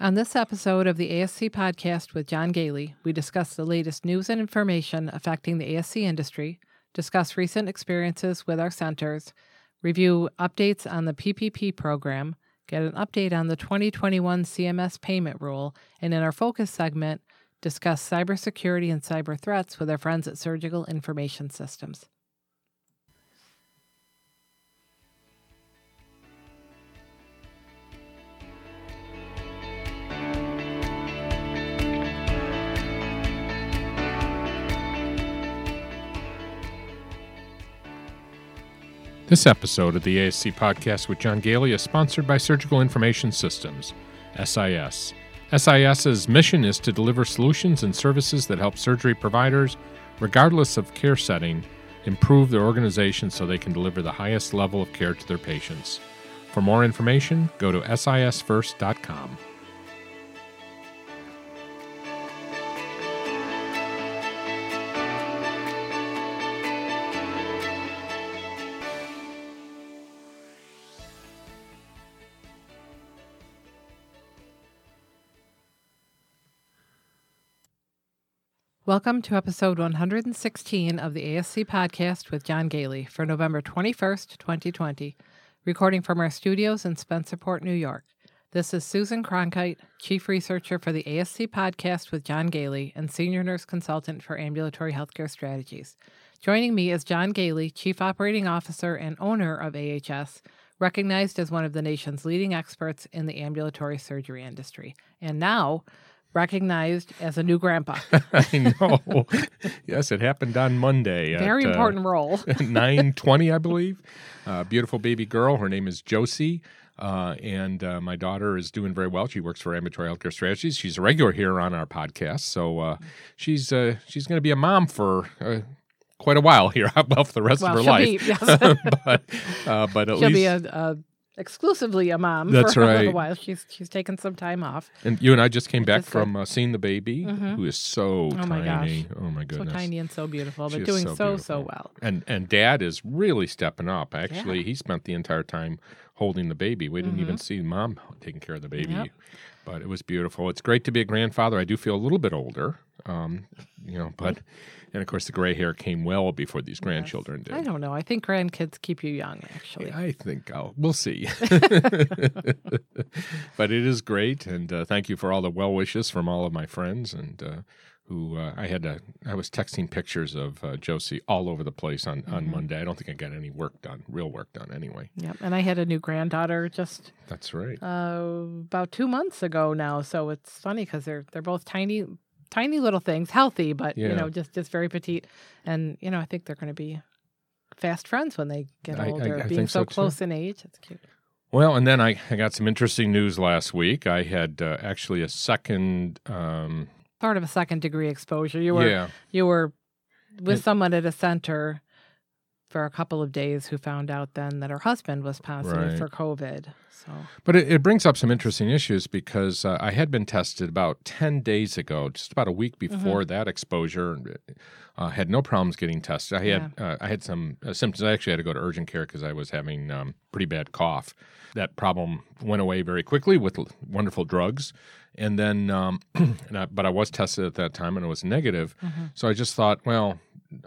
On this episode of the ASC podcast with John Goehle, we discuss the latest news and information affecting the ASC industry, discuss recent experiences with our centers, review updates on the PPP program, get an update on the 2021 CMS payment rule, and in our focus segment, discuss cybersecurity and cyber threats with our friends at Surgical Information Systems. This episode of the ASC podcast with John Goehle is sponsored by Surgical Information Systems, SIS. SIS's mission is to deliver solutions and services that help surgery providers, regardless of care setting, improve their organization so they can deliver the highest level of care to their patients. For more information, go to sisfirst.com. Welcome to episode 116 of the ASC podcast with John Goehle for November 21st, 2020, recording from our studios in Spencerport, New York. This is Susan Cronkite, Chief Researcher for the ASC podcast with John Goehle and Senior Nurse Consultant for Ambulatory Healthcare Strategies. Joining me is John Goehle, Chief Operating Officer and owner of AHS, recognized as one of the nation's leading experts in the ambulatory surgery industry. And now, recognized as a new grandpa. I know. yes, it happened on Monday. Very at, important role. Uh, Nine twenty, I believe. Uh, beautiful baby girl. Her name is Josie. Uh, and uh, my daughter is doing very well. She works for Ambulatory Healthcare Strategies. She's a regular here on our podcast, so uh, she's uh, she's going to be a mom for uh, quite a while here. well, for the rest well, of her life. Be, yes. but uh, but at she'll least be a, a exclusively a mom That's for a little while. She's she's taken some time off. and you and I just came back good. from uh, seeing the baby, Mhm. who is so Oh my tiny. gosh. Oh my goodness. So tiny and so beautiful, but doing so so so, well. And and dad is really stepping up. Actually, Yeah. he spent the entire time holding the baby. We didn't even see mom taking care of the baby. Mm-hmm. Yep. But it was beautiful. It's great to be a grandfather. I do feel a little bit older. Um, you know, but and of course the gray hair came well before these grandchildren did. I don't know. I think grandkids keep you young, actually. I think I'll we'll see. but it is great, and uh, thank you for all the well wishes from all of my friends and uh, who uh, I had. To, I was texting pictures of uh, Josie all over the place on Mm-hmm. on Monday. I don't think I got any work done, real work done anyway. Yep. And I had a new granddaughter just That's right. uh, about two months ago now. So it's funny because they're they're both tiny, tiny little things, healthy, but you know, just just very petite. And you know, I think they're going to be fast friends when they get I- I- older. I Being so so, close in age, it's cute. Well, and then I, I got some interesting news last week. I had uh, actually a second. Um, Sort of a second degree exposure. You were yeah, you were with And- someone at a center for a couple of days who found out then that her husband was positive Right. for COVID. So But it, it brings up some interesting issues because uh, I had been tested about 10 days ago, just about a week before Mm-hmm. that exposure. Uh, had no problems getting tested. I had uh, I had some uh, symptoms. I actually had to go to urgent care because I was having um, pretty bad cough. That problem went away very quickly with wonderful drugs, and then um, and I, but I was tested at that time and it was negative. Mm-hmm. So I just thought, well,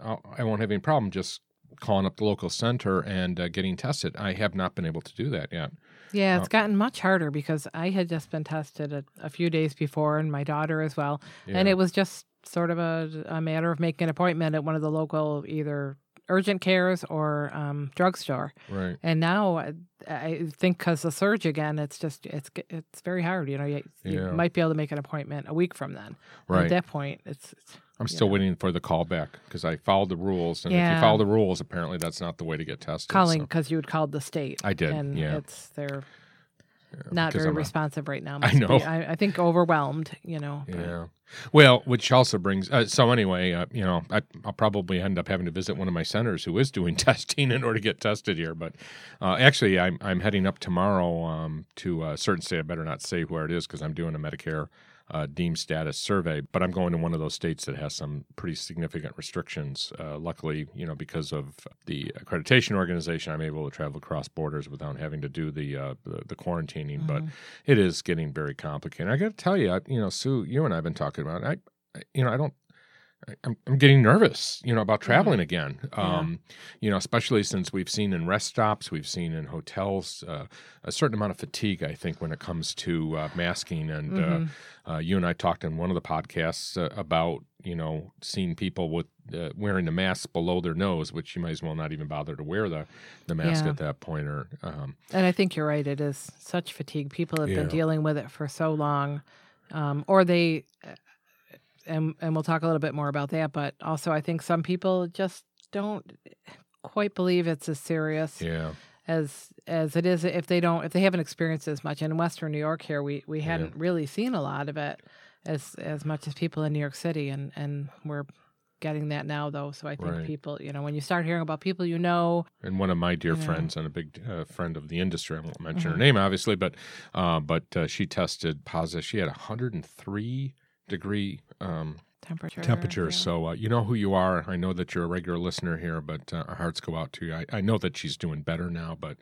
I'll, I won't have any problem just calling up the local center and uh, getting tested. I have not been able to do that yet. Yeah, Uh, it's gotten much harder because I had just been tested a, a few days before, and my daughter as well. And it was just sort of a, a matter of making an appointment at one of the local either urgent cares or um, drugstore. Right. And now I, I think because the surge again, it's just it's it's very hard. You know, you, you Yeah. might be able to make an appointment a week from then. And Right. At that point, it's, it's I'm still Yeah. waiting for the call back because I followed the rules, and if you follow the rules, apparently that's not the way to get tested. calling so- because you had called the state. I did, and yeah. it's they're not very I'm a- responsive right now. I must be. know. I, I think overwhelmed. You know. but- Yeah, Well, which also brings uh, so anyway, uh, you know, I, will probably end up having to visit one of my centers who is doing testing in order to get tested here. But uh, actually, I'm I'm heading up tomorrow um, to a certain state. I better not say where it is because I'm doing a Medicare uh, deemed status survey. But I'm going to one of those states that has some pretty significant restrictions. Uh, luckily, you know, because of the accreditation organization, I'm able to travel across borders without having to do the uh, the, the, quarantining. Mm-hmm. But it is getting very complicated. I got to tell you, you know, Sue, you and I have been talking about. It. I, you know, I don't I'm, I'm getting nervous, you know, about traveling mm-hmm. again. Um, yeah. You know, especially since we've seen in rest stops, we've seen in hotels uh, a certain amount of fatigue. I think when it comes to uh, masking, and uh, mm-hmm. uh, you and I talked in one of the podcasts uh, about you know seeing people with uh, wearing the mask below their nose, which you might as well not even bother to wear the the mask yeah. at that point. Or um, and I think you're right. It is such fatigue. People have yeah. been dealing with it for so long. Um, or they and and we'll talk a little bit more about that. But also, I think some people just don't quite believe it's as serious. Yeah. As as it is, if they don't, if they haven't experienced as much in Western New York here, we we hadn't yeah. really seen a lot of it as as much as people in New York City, and and we're getting that now though so i think right. people you know when you start hearing about people you know and one of my dear friends and a big uh, friend of the industry i won't mention mm-hmm. her name obviously but uh, but uh, she tested positive she had 103 degree um, temperature. Temperature. Yeah. So uh, you know who you are. I know that you're a regular listener here, but uh, our hearts go out to you. I, I, know that she's doing better now, but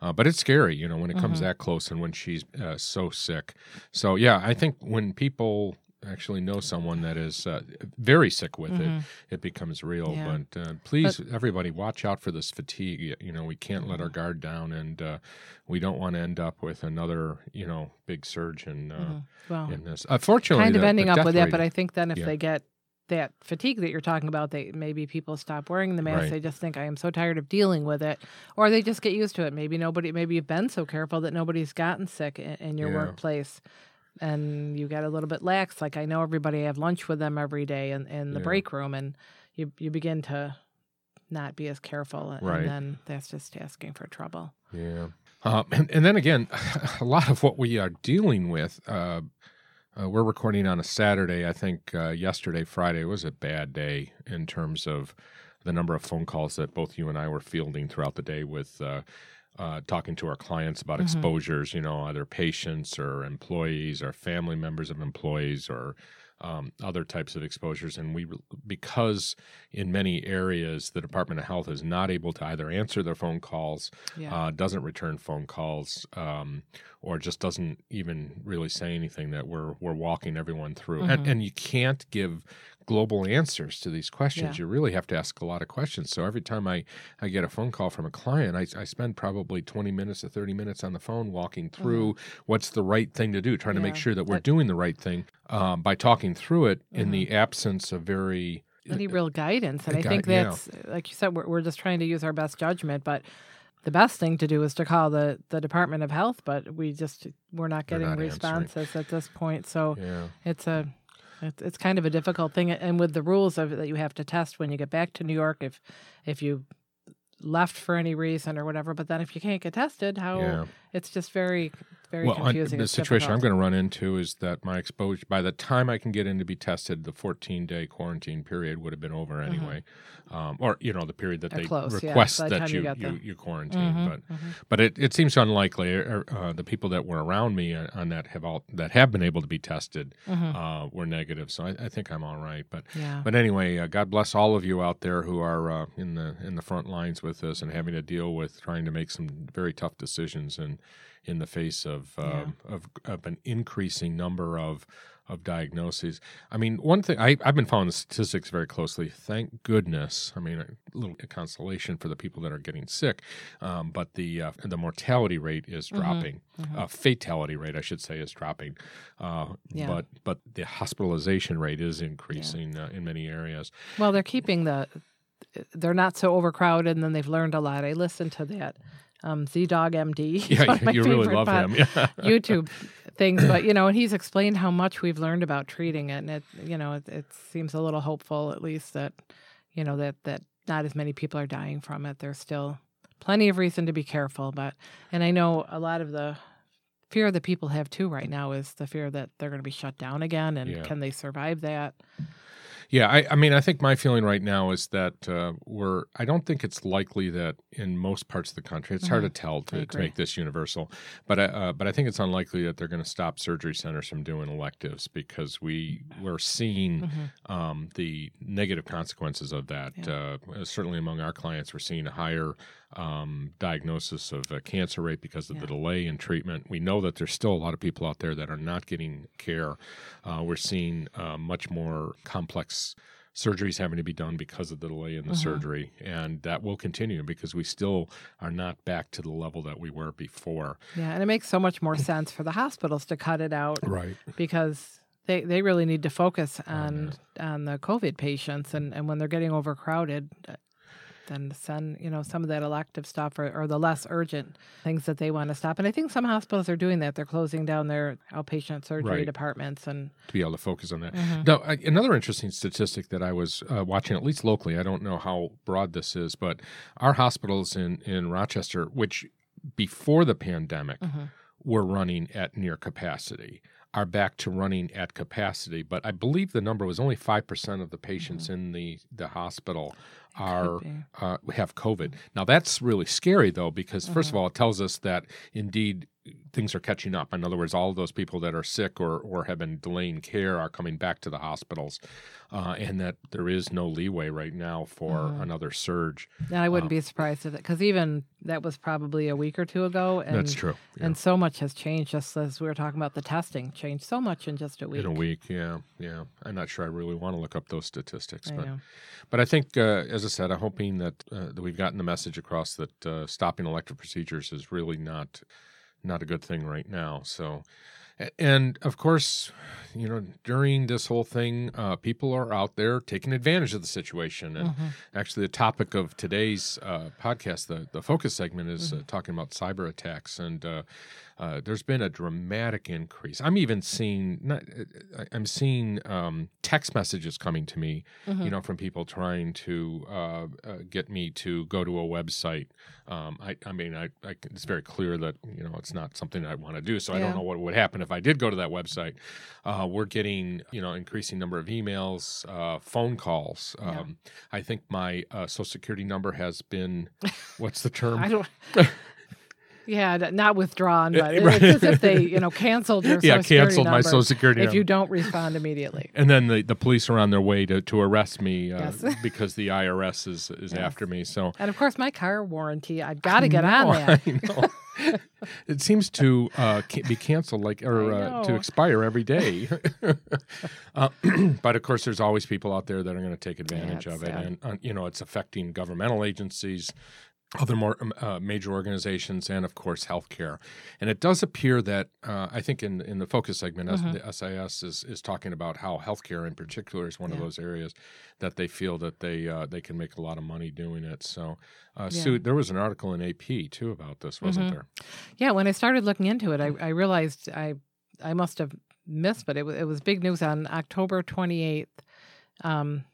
uh, but it's scary, you know, when it comes mm-hmm. that close and when she's uh, so sick. So yeah, I think when people actually know someone that is uh, very sick with mm-hmm. it, it becomes real. Yeah. But uh, please, but, everybody, watch out for this fatigue. You know, we can't let our mm-hmm. guard down, and uh, we don't want to end up with another, you know, big surge in, uh, mm-hmm. well, in this. Unfortunately, kind of the, ending the up with rate, it. But I think then if yeah. they get that fatigue that you're talking about, they maybe people stop wearing the mask. Right. They just think I am so tired of dealing with it, or they just get used to it. Maybe nobody, maybe you've been so careful that nobody's gotten sick in, in your yeah. workplace and you get a little bit lax. Like I know everybody, I have lunch with them every day in, in the yeah. break room, and you you begin to not be as careful, right. and then that's just asking for trouble. Yeah, uh, and, and then again, a lot of what we are dealing with. Uh, uh, we're recording on a Saturday. I think uh, yesterday, Friday, was a bad day in terms of the number of phone calls that both you and I were fielding throughout the day with uh, talking to our clients about mm-hmm. exposures, you know, either patients or employees or family members of employees or um, other types of exposures. And we, because in many areas the Department of Health is not able to either answer their phone calls, yeah. uh, doesn't return phone calls, um, or just doesn't even really say anything that we're we're walking everyone through. Mm-hmm. And, and you can't give global answers to these questions. Yeah. You really have to ask a lot of questions. So every time I, I get a phone call from a client, I, I spend probably 20 minutes to 30 minutes on the phone walking through mm-hmm. what's the right thing to do, trying yeah. to make sure that we're that, doing the right thing um, by talking through it mm-hmm. in the mm-hmm. absence of very any real guidance. And I think that's, yeah. like you said, we're, we're just trying to use our best judgment, but the best thing to do is to call the, the Department of Health, but we just, we're not getting not responses answering. at this point. So yeah. it's a, it's, it's kind of a difficult thing, and with the rules of that you have to test when you get back to New York, if if you left for any reason or whatever. But then if you can't get tested, how yeah. it's just very very well, confusing. the situation difficult. I'm going to run into is that my exposure by the time I can get in to be tested, the 14 day quarantine period would have been over mm-hmm. anyway, mm-hmm. um, or you know the period that They're they close, request yeah, that you you, you, you, quarantine. Mm-hmm, but mm-hmm. but it, it seems unlikely. Er, uh, the people that were around me uh, on that have all that have been able to be tested mm-hmm. uh, were negative, so I, I, think I'm all right. But yeah. but anyway, uh, God bless all of you out there who are uh, in the in the front lines with this and having to deal with trying to make some very tough decisions and in the face of yeah. Um, of, of an increasing number of of diagnoses. I mean, one thing I, have been following the statistics very closely. Thank goodness. I mean, a little consolation for the people that are getting sick, um, but the uh, the mortality rate is mm-hmm. dropping. Mm-hmm. Uh, fatality rate, I should say, is dropping. Uh, yeah. But but the hospitalization rate is increasing yeah. Uh, in many areas. Well, they're keeping the. They're not so overcrowded, and then they've learned a lot. I listened to that um, ZDoggMD. Yeah, you really love him. Yeah. YouTube things, but you know, and he's explained how much we've learned about treating it, and it, you know, it, it seems a little hopeful, at least that, you know, that that not as many people are dying from it. There's still plenty of reason to be careful, but and I know a lot of the fear that people have too right now is the fear that they're going to be shut down again, and Yeah. can they survive that? Yeah, I, I mean, I think my feeling right now is that uh, we're. I don't think it's likely that in most parts of the country, it's hard to tell to, to make this universal, but I- uh, but I think it's unlikely that they're going to stop surgery centers from doing electives because we we're seeing Mhm. um, the negative consequences of that. Yeah. Uh, certainly among our clients, we're seeing a higher um, diagnosis of a cancer rate because of the delay in treatment. We know that there's still a lot of people out there that are not getting care. Uh, we're seeing uh, much more complex surgeries having to be done because of the delay in the Mhm. surgery, and that will continue because we still are not back to the level that we were before. Yeah, and it makes so much more sense for the hospitals to cut it out Right. because they, they really need to focus Oh, on on the COVID patients, and, and when they're getting overcrowded, then send you know some of that elective stuff or, or the less urgent things that they want to stop. And I think some hospitals are doing that. They're closing down their outpatient surgery Right. departments and To be able to focus on that. Mhm. Now, I- another interesting statistic that I was uh, watching, at least locally, I don't know how broad this is, but our hospitals in, in Rochester, which before the pandemic Mhm. were running at near capacity, are back to running at capacity. But I believe the number was only 5% of the patients in the, the hospital are uh, have COVID. Now that's really scary though, because 1st Mm-hmm. of all, it tells us that indeed things are catching up. In other words, all of those people that are sick or or have been delaying care are coming back to the hospitals, uh, and that there is no leeway right now for Mhm. another surge. And I wouldn't Um, be surprised if it because even that was probably a week or two ago, and That's true. Yeah. and so much has changed. Just as we were talking about the testing, changed so much in just a week. in a week, yeah, yeah. I'm not sure I really want to look up those statistics, I but know. But I think, uh, as I said, I'm hoping that uh, that we've gotten the message across that uh, stopping elective procedures is really not not a good thing right now. So, and of course, you know, during this whole thing, uh, people are out there taking advantage of the situation. And Mhm. actually, the topic of today's uh, podcast, the the focus segment, is Mm-hmm. uh, talking about cyber attacks and. Uh, uh, there's been a dramatic increase. I'm even seeing, not, I- I'm seeing um, text messages coming to me Mhm. you know, from people trying to uh, uh, get me to go to a website. Um, I, I mean, I, I, it's very clear that you know it's not something I want to do. So I don't know what would happen if I did go to that website. Uh, we're getting you know increasing number of emails, uh, phone calls. Yeah. Um, I think my uh, social security number has been, what's the term? I don't. Yeah, not withdrawn, but it- right. it's as if they, you know, canceled your yeah, social security canceled my social security if number. you don't respond immediately. and then the, the police are on their way to, to arrest me uh, Yes. because the IRS is is Yes. after me. So And of course, my car warranty, I've got to get on know, that. I know. it seems to uh, be canceled, like or uh, to expire every day. uh, but of course, there's always people out there that are going to take advantage it's of it, sad. and uh, you know, it's affecting governmental agencies. Other more um, uh, major organizations, and of course, healthcare, and it does appear that uh, I think in in the focus segment, Mhm. the SIS is is talking about how healthcare in particular is one of those areas that they feel that they uh, they can make a lot of money doing it. So, uh, Yeah. Sue, there was an article in AP too about this, wasn't Mhm. there? Yeah, when I started looking into it, I, I realized I I must have missed, but it, wa- it was big news on October 28th. Um,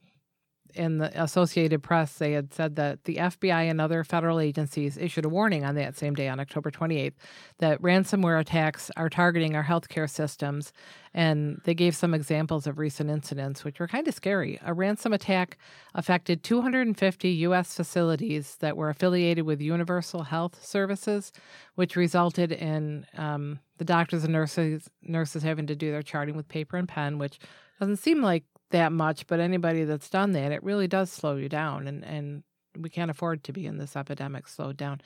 in the Associated Press, they had said that the FBI and other federal agencies issued a warning on that same day, on October 28th, that ransomware attacks are targeting our healthcare systems. And they gave some examples of recent incidents, which were kind of scary. A ransom attack affected 250 U.S. facilities that were affiliated with Universal Health Services, which resulted in um, the doctors and nurses nurses having to do their charting with paper and pen, which doesn't seem like that much, but anybody that's done that, it really does slow you down, and and we can't afford to be in this epidemic slowed down.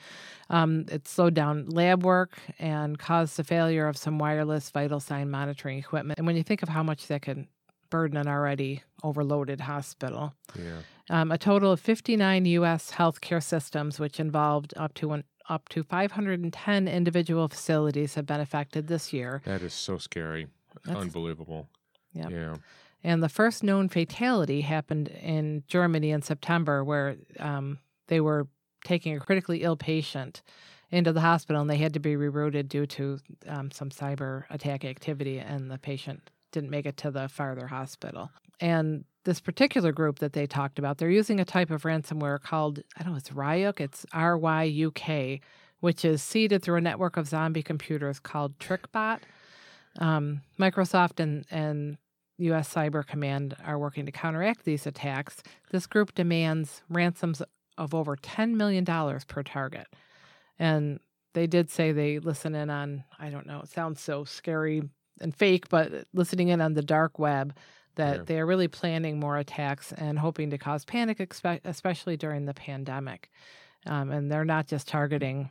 Um, it slowed down lab work and caused the failure of some wireless vital sign monitoring equipment. And when you think of how much that can burden an already overloaded hospital, Yeah. um, a total of 59 U.S. healthcare systems, which involved up to one, up to 510 individual facilities, have been affected this year. That is so scary. That's- Unbelievable. Yep. Yeah. And the first known fatality happened in Germany in September, where um, they were taking a critically ill patient into the hospital and they had to be rerouted due to um, some cyber attack activity, and the patient didn't make it to the farther hospital. And this particular group that they talked about, they're using a type of ransomware called, I don't know, it's Ryuk, it's R Y U K, which is seeded through a network of zombie computers called TrickBot. Um, Microsoft and, and U.S. Cyber Command are working to counteract these attacks. This group demands ransoms of over $10 million per target. And they did say they listen in on, I don't know, it sounds so scary and fake, but listening in on the dark web that yeah. they are really planning more attacks and hoping to cause panic, especially during the pandemic. Um, and they're not just targeting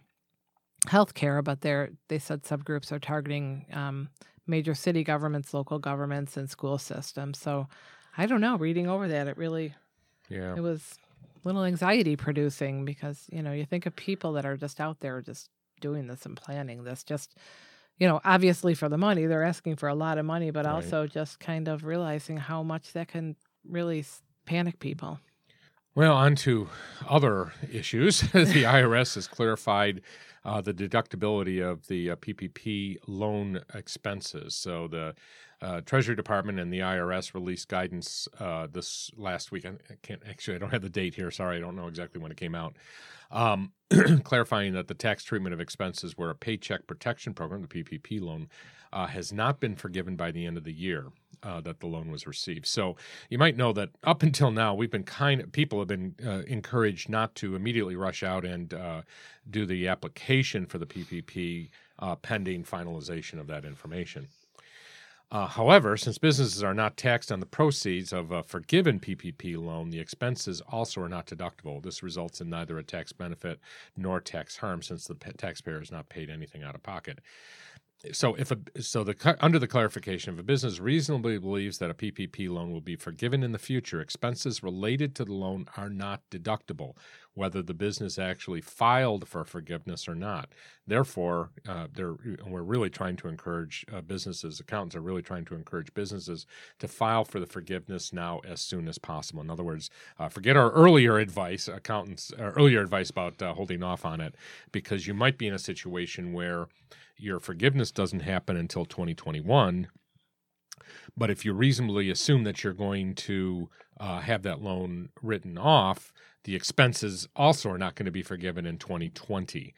healthcare, but they're they said subgroups are targeting um, major city governments, local governments, and school systems. So I don't know. Reading over that, it really, yeah, it was a little anxiety producing because you know you think of people that are just out there just doing this and planning this, just you know, obviously for the money, they're asking for a lot of money, but right. also just kind of realizing how much that can really panic people. Well, on to other issues. the IRS has clarified uh, the deductibility of the uh, PPP loan expenses. So the uh, Treasury Department and the IRS released guidance uh, this last week. I can't actually, I don't have the date here. Sorry, I don't know exactly when it came out. Um, clarifying that the tax treatment of expenses where a paycheck protection program, the PPP loan, uh, has not been forgiven by the end of the year uh, that the loan was received. So you might know that up until now, we've been kind people have been uh, encouraged not to immediately rush out and uh, do the application for the PPP uh, pending finalization of that information. Uh, however, since businesses are not taxed on the proceeds of a forgiven PPP loan, the expenses also are not deductible. This results in neither a tax benefit nor tax harm since the taxpayer has not paid anything out of pocket so if a so the under the clarification if a business reasonably believes that a PPP loan will be forgiven in the future expenses related to the loan are not deductible whether the business actually filed for forgiveness or not. Therefore uh, we're really trying to encourage uh, businesses accountants are really trying to encourage businesses to file for the forgiveness now as soon as possible. In other words uh, forget our earlier advice accountants uh, earlier advice about uh, holding off on it because you might be in a situation where your forgiveness doesn't happen until 2021. But if you reasonably assume that you're going to uh, have that loan written off, the expenses also are not going to be forgiven in 2020,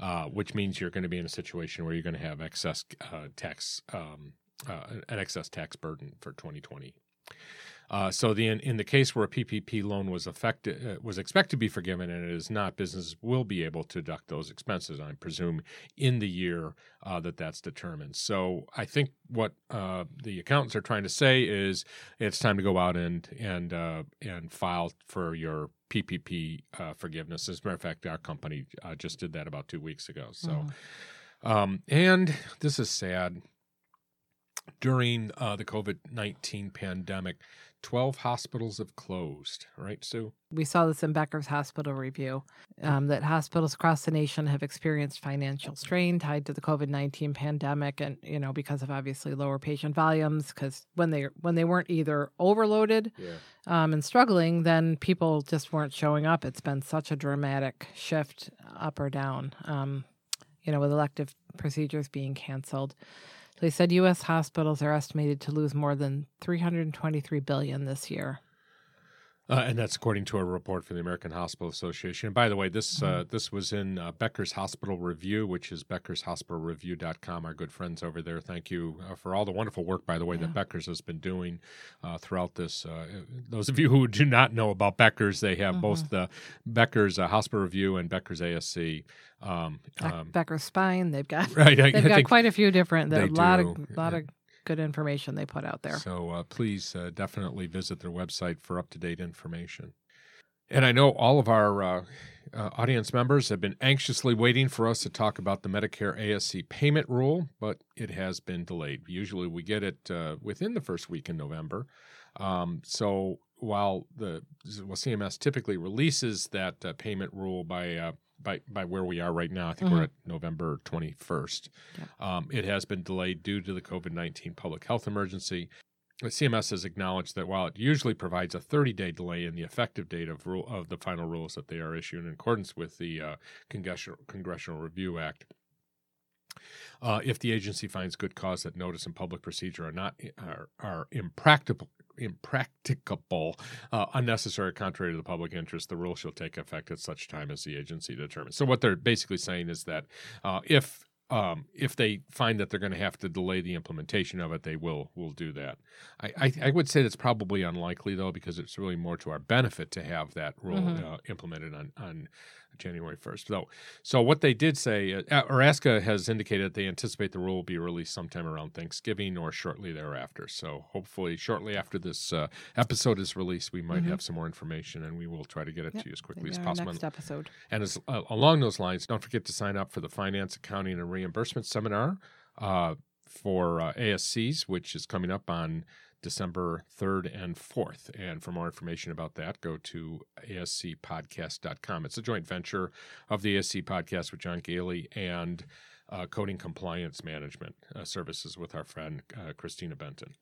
uh, which means you're going to be in a situation where you're going to have excess uh, tax, um, uh, an excess tax burden for 2020. Uh, so the in, in, the case where a PPP loan was affected uh, was expected to be forgiven and it is not, businesses will be able to deduct those expenses. I presume in the year uh, that that's determined. So I think what uh, the accountants are trying to say is it's time to go out and and uh, and file for your PPP uh, forgiveness. As a matter of fact, our company just did that about two weeks ago. So. Mm. Um, and this is sad. During the COVID 19 pandemic, 12 hospitals have closed, right, Sue? We saw this in Becker's hospital review um, that hospitals across the nation have experienced financial strain tied to the COVID 19 pandemic and, you know, because of obviously lower patient volumes. Because when they, when they weren't either overloaded yeah. um, and struggling, then people just weren't showing up. It's been such a dramatic shift up or down, um, you know, with elective procedures being canceled. They said U.S. hospitals are estimated to lose more than 323 billion this year. Uh, and that's according to a report from the American Hospital Association. And by the way, this uh, mm-hmm. uh, this was in uh, Becker's Hospital Review, which is beckershospitalreview.com. Our good friends over there. Thank you uh, for all the wonderful work, by the way, yeah. that Becker's has been doing uh, throughout this. those of you who do not know about Becker's, they have mm-hmm. both the Becker's Hospital Review and Becker's ASC. Um, um, Becker's Spine. They've got right. they've I got quite a few different. A lot do. of lot of good information they put out there. So uh, please uh, definitely visit their website for up to date information. And I know all of our uh, uh, audience members have been anxiously waiting for us to talk about the Medicare ASC payment rule, but it has been delayed. Usually we get it uh, within the first week in November. Um, so while the well, CMS typically releases that uh, payment rule by by by where we are right now. I think mm-hmm. we're at November 21st. Yeah. Um, it has been delayed due to the COVID 19 public health emergency. The CMS has acknowledged that while it usually provides a 30 day delay in the effective date of rule of the final rules that they are issued in accordance with the uh, Congressional, Congressional Review Act, uh, if the agency finds good cause that notice and public procedure are not are, are impractical impracticable, uh, unnecessary, contrary to the public interest, the rule shall take effect at such time as the agency determines. So what they're basically saying is that uh, if um, if they find that they're going to have to delay the implementation of it, they will will do that. I, I, I, would say that's probably unlikely though, because it's really more to our benefit to have that rule mm-hmm. uh, implemented on on January 1st. So, so what they did say, uh, ASCA has indicated that they anticipate the rule will be released sometime around Thanksgiving or shortly thereafter. So, hopefully, shortly after this uh, episode is released, we might mm-hmm. have some more information, and we will try to get it yep. to you as quickly as possible. Next episode. And as, uh, along those lines, don't forget to sign up for the Finance, Accounting, and Reimbursement Seminar uh, for uh, ASCs, which is coming up on December 3rd and 4th. And for more information about that, go to ascpodcast.com. It's a joint venture of the ASC podcast with John Goehle and uh, Coding Compliance Management uh, Services with our friend uh, Christina Benton.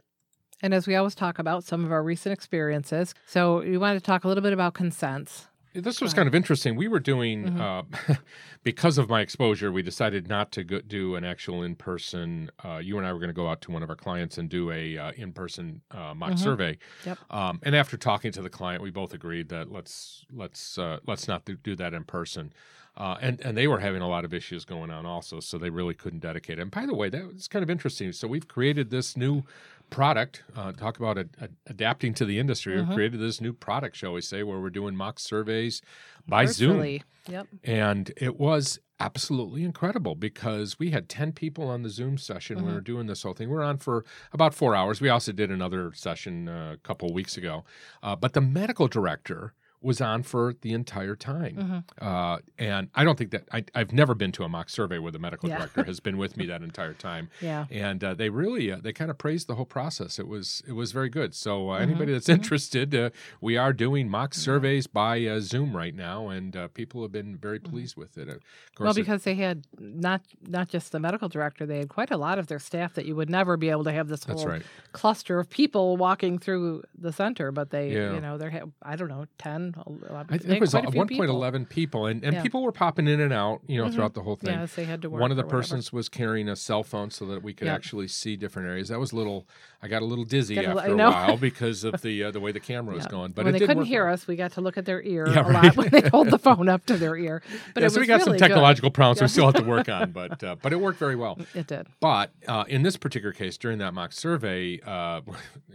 And as we always talk about some of our recent experiences, so we wanted to talk a little bit about consents. This was kind of interesting. We were doing, mm-hmm. uh, because of my exposure, we decided not to go, do an actual in person. Uh, you and I were going to go out to one of our clients and do a uh, in person uh, mock mm-hmm. survey. Yep. Um, and after talking to the client, we both agreed that let's let's uh, let's not do, do that in person. Uh, and and they were having a lot of issues going on also, so they really couldn't dedicate. It. And by the way, that was kind of interesting. So we've created this new product. Uh, talk about a, a, adapting to the industry. We created this new product, shall we say, where we're doing mock surveys by Virtually. Zoom. Yep. And it was absolutely incredible because we had 10 people on the Zoom session. Mm-hmm. We were doing this whole thing. We are on for about four hours. We also did another session uh, a couple weeks ago. Uh, but the medical director was on for the entire time. Mm-hmm. Uh, and I don't think that I, have never been to a mock survey where the medical yeah. director has been with me that entire time. Yeah. And uh, they really uh, they kind of praised the whole process. It was it was very good. So uh, mm-hmm. anybody that's mm-hmm. interested, uh, we are doing mock surveys by uh, Zoom right now, and people have been very mm-hmm. pleased with it. well, because it, they had not not just the medical director, they had quite a lot of their staff that you would never be able to have this whole right. cluster of people walking through the center. But they, yeah. you know, they're I don't know ten I think it was at one point eleven people, and, and yeah. people were popping in and out, you know, mm-hmm. throughout the whole thing. Yes, they had to work. One of the persons was carrying a cell phone so that we could actually see different areas. That was a little. I got a little dizzy after a while because of the uh, the way the camera was going. But when they couldn't hear well. us, we got to look at their ear yeah, a right. lot when they hold the phone up to their ear. But yeah, so we got really some technological good. problems we still have to work on, but uh, but it worked very well. It did. But uh, in this particular case, during that mock survey, uh,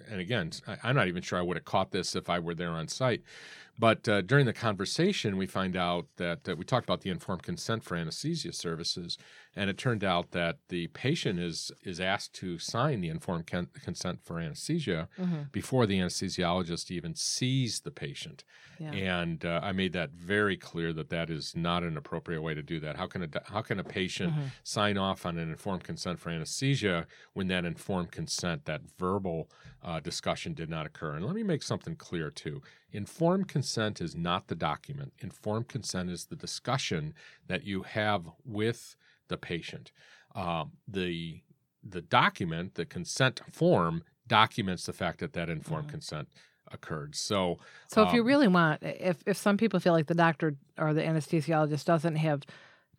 and again, I, I'm not even sure I would have caught this if I were there on site but uh, during the conversation, we find out that uh, we talked about the informed consent for anesthesia services, and it turned out that the patient is is asked to sign the informed con- consent for anesthesia mm-hmm. before the anesthesiologist even sees the patient. Yeah. And uh, I made that very clear that that is not an appropriate way to do that. How can a how can a patient mm-hmm. sign off on an informed consent for anesthesia when that informed consent, that verbal uh, discussion, did not occur? And let me make something clear too. Informed consent is not the document. Informed consent is the discussion that you have with the patient. Um, the the document, the consent form, documents the fact that that informed mm-hmm. consent occurred. So, so um, if you um, really want, if if some people feel like the doctor or the anesthesiologist doesn't have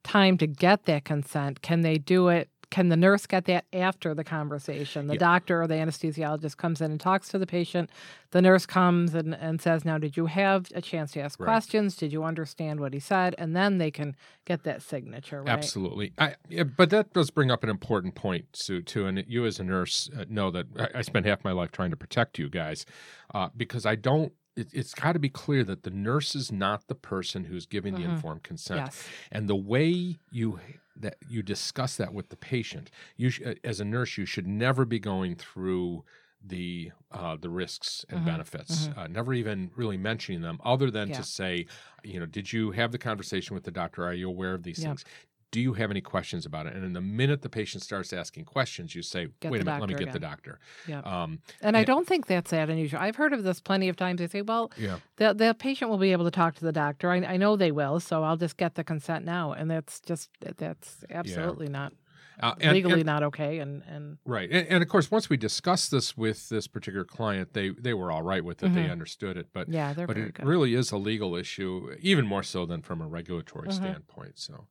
time to get that consent, can they do it can the nurse get that after the conversation? The yeah. doctor or the anesthesiologist comes in and talks to the patient. The nurse comes and, and says, Now, did you have a chance to ask right. questions? Did you understand what he said? And then they can get that signature, right? Absolutely. I, yeah, but that does bring up an important point, Sue, too. And you, as a nurse, uh, know that I, I spent half my life trying to protect you guys uh, because I don't it, has got to be clear that the nurse is not the person who's giving mm-hmm. the informed consent. Yes. And the way you that you discuss that with the patient. You sh- uh, as a nurse, you should never be going through the uh, the risks and mm-hmm. benefits. Mm-hmm. Uh, never even really mentioning them, other than yeah. to say, you know, did you have the conversation with the doctor? Are you aware of these yep. things? Do you have any questions about it? And in the minute the patient starts asking questions, you say, get wait a minute, let me get again. the doctor. Yeah. Um, and, and, I don't think that's that unusual. I've heard of this plenty of times. They say, well, yeah. the, the patient will be able to talk to the doctor. I, I know they will, so I'll just get the consent now. And that's just, that's absolutely yeah. not. Uh, and, legally and, not okay and, and right and, and, of course once we discussed this with this particular client they they were all right with it mm-hmm. they understood it but yeah but it good. really is a legal issue even more so than from a regulatory mm-hmm. standpoint so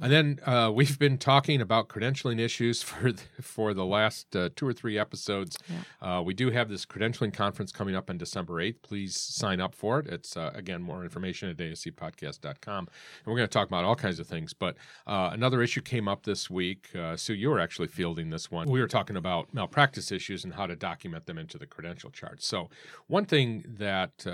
And then uh, we've been talking about credentialing issues for the, for the last uh, two or three episodes. Yeah. Uh, we do have this credentialing conference coming up on December 8th. Please sign up for it. It's, uh, again, more information at ascpodcast.com. And we're going to talk about all kinds of things. But uh, another issue came up this week. Uh, Sue, you were actually fielding this one. We were talking about malpractice issues and how to document them into the credential chart. So, one thing that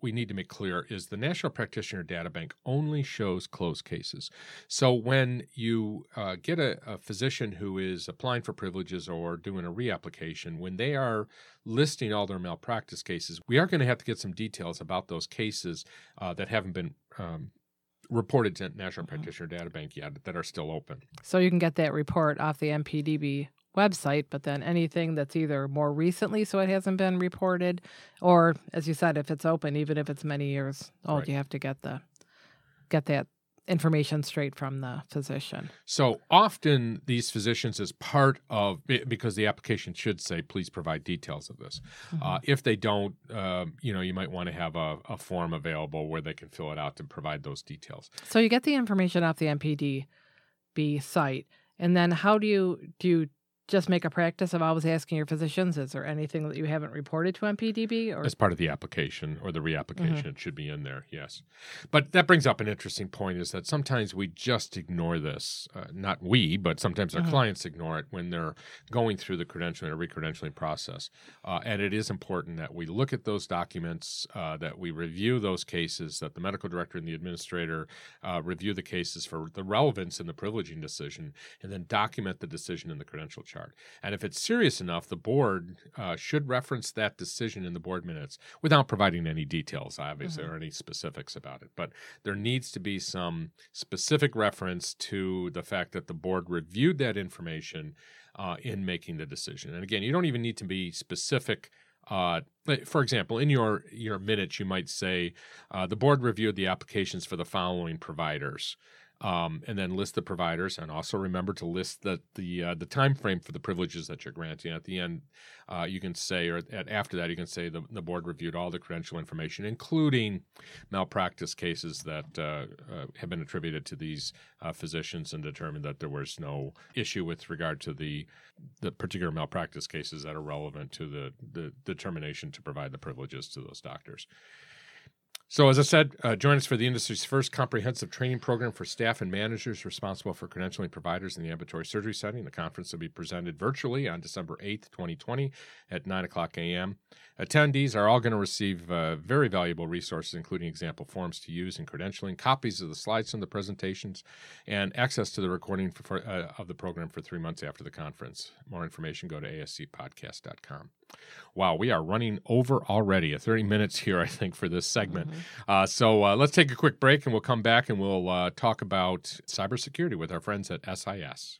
we need to make clear is the National Practitioner Data Bank only shows closed cases. So when you uh, get a, a, physician who is applying for privileges or doing a reapplication, when they are listing all their malpractice cases, we are going to have to get some details about those cases uh, that haven't been um, reported to National mm-hmm. Practitioner Data Bank yet that are still open. So you can get that report off the NPDB website, but then anything that's either more recently, so it hasn't been reported, or as you said, if it's open, even if it's many years old, right. you have to get the get that information straight from the physician. So often these physicians, as part of because the application should say, please provide details of this. Mm-hmm. Uh, if they don't, uh, you know, you might want to have a, a, form available where they can fill it out to provide those details. So you get the information off the NPDB site, and then how do you do you just make a practice of always asking your physicians, is there anything that you haven't reported to NPDB? Or? As part of the application or the reapplication, mm-hmm. it should be in there, yes. But that brings up an interesting point is that sometimes we just ignore this. Uh, not we, but sometimes our mm-hmm. clients ignore it when they're going through the credentialing or recredentialing process. Uh, and it is important that we look at those documents, uh, that we review those cases, that the medical director and the administrator uh, review the cases for the relevance in the privileging decision, and then document the decision in the credential chart chart. And if it's serious enough, the board uh, should reference that decision in the board minutes without providing any details, obviously, mm-hmm. or any specifics about it. But there needs to be some specific reference to the fact that the board reviewed that information uh, in making the decision. And again, you don't even need to be specific. Uh, for example, in your your minutes, you might say uh, the board reviewed the applications for the following providers um, and then list the providers, and also remember to list the the uh, the time frame for the privileges that you're granting. At the end, uh, you can say, or at, after that, you can say the, the board reviewed all the credential information, including malpractice cases that uh, uh have been attributed to these uh, physicians, and determined that there was no issue with regard to the the particular malpractice cases that are relevant to the the determination to provide the privileges to those doctors. So, as I said, uh, join us for the industry's first comprehensive training program for staff and managers responsible for credentialing providers in the ambulatory surgery setting. The conference will be presented virtually on December 8th, 2020 at 9 o'clock a.m. Attendees are all going to receive uh, very valuable resources, including example forms to use in credentialing, copies of the slides from the presentations, and access to the recording for, uh, of the program for three months after the conference. More information, go to ascpodcast.com. Wow, we are running over already. A 30 minutes here, I think, for this segment. Mm-hmm. Uh, so uh, let's take a quick break and we'll come back and we'll uh, talk about cybersecurity with our friends at SIS.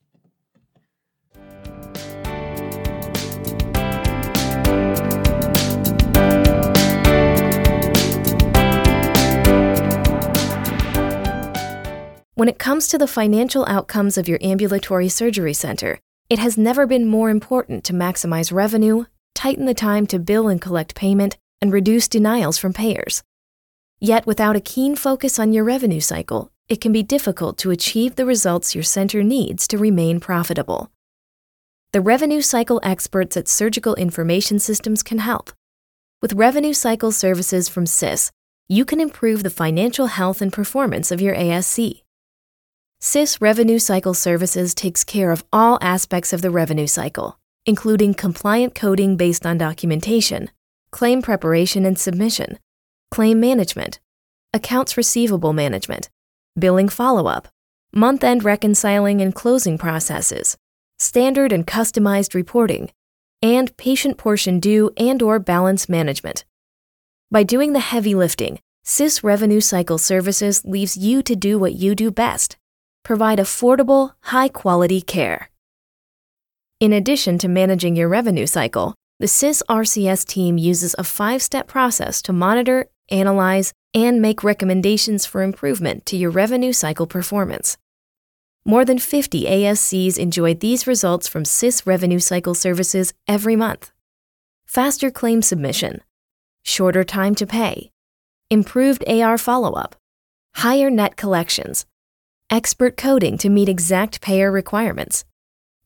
When it comes to the financial outcomes of your ambulatory surgery center, it has never been more important to maximize revenue, tighten the time to bill and collect payment, and reduce denials from payers. Yet, without a keen focus on your revenue cycle, it can be difficult to achieve the results your center needs to remain profitable. The revenue cycle experts at Surgical Information Systems can help. With revenue cycle services from SIS, you can improve the financial health and performance of your ASC. SIS Revenue Cycle Services takes care of all aspects of the revenue cycle including compliant coding based on documentation, claim preparation and submission, claim management, accounts receivable management, billing follow up, month end reconciling and closing processes, standard and customized reporting, and patient portion due and or balance management. By doing the heavy lifting, SIS Revenue Cycle Services leaves you to do what you do best provide affordable, high quality care. In addition to managing your revenue cycle, the SIS RCS team uses a five step process to monitor, analyze, and make recommendations for improvement to your revenue cycle performance. More than 50 ASCs enjoyed these results from SIS revenue cycle services every month. Faster claim submission, shorter time to pay, improved AR follow up, higher net collections, expert coding to meet exact payer requirements,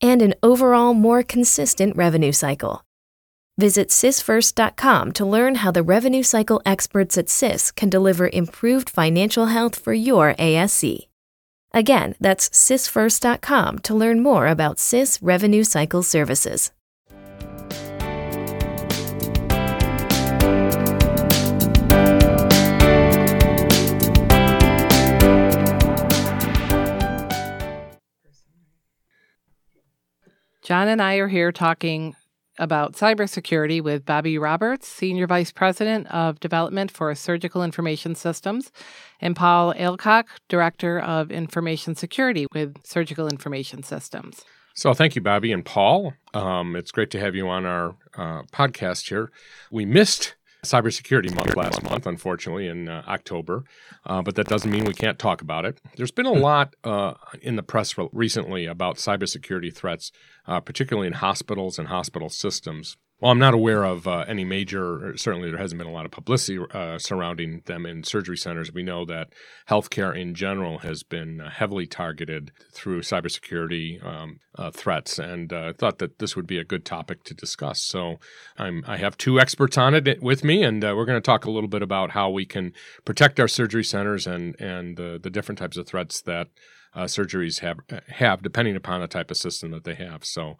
and an overall more consistent revenue cycle. Visit sisfirst.com to learn how the revenue cycle experts at SIS can deliver improved financial health for your ASC. Again, that's sisfirst.com to learn more about SIS revenue cycle services. John and I are here talking about cybersecurity with Bobby Roberts, Senior Vice President of Development for Surgical Information Systems, and Paul Ailcock, Director of Information Security with Surgical Information Systems. So, thank you, Bobby and Paul. Um, it's great to have you on our uh, podcast here. We missed Cybersecurity Month last month, unfortunately, in uh, October, uh, but that doesn't mean we can't talk about it. There's been a hmm. lot uh, in the press recently about cybersecurity threats, uh, particularly in hospitals and hospital systems. Well, I'm not aware of uh, any major, certainly there hasn't been a lot of publicity uh, surrounding them in surgery centers. We know that healthcare in general has been uh, heavily targeted through cybersecurity um, uh, threats, and I uh, thought that this would be a good topic to discuss. So I'm, I have two experts on it with me, and uh, we're going to talk a little bit about how we can protect our surgery centers and, and the different types of threats that surgeries have, have, depending upon the type of system that they have. So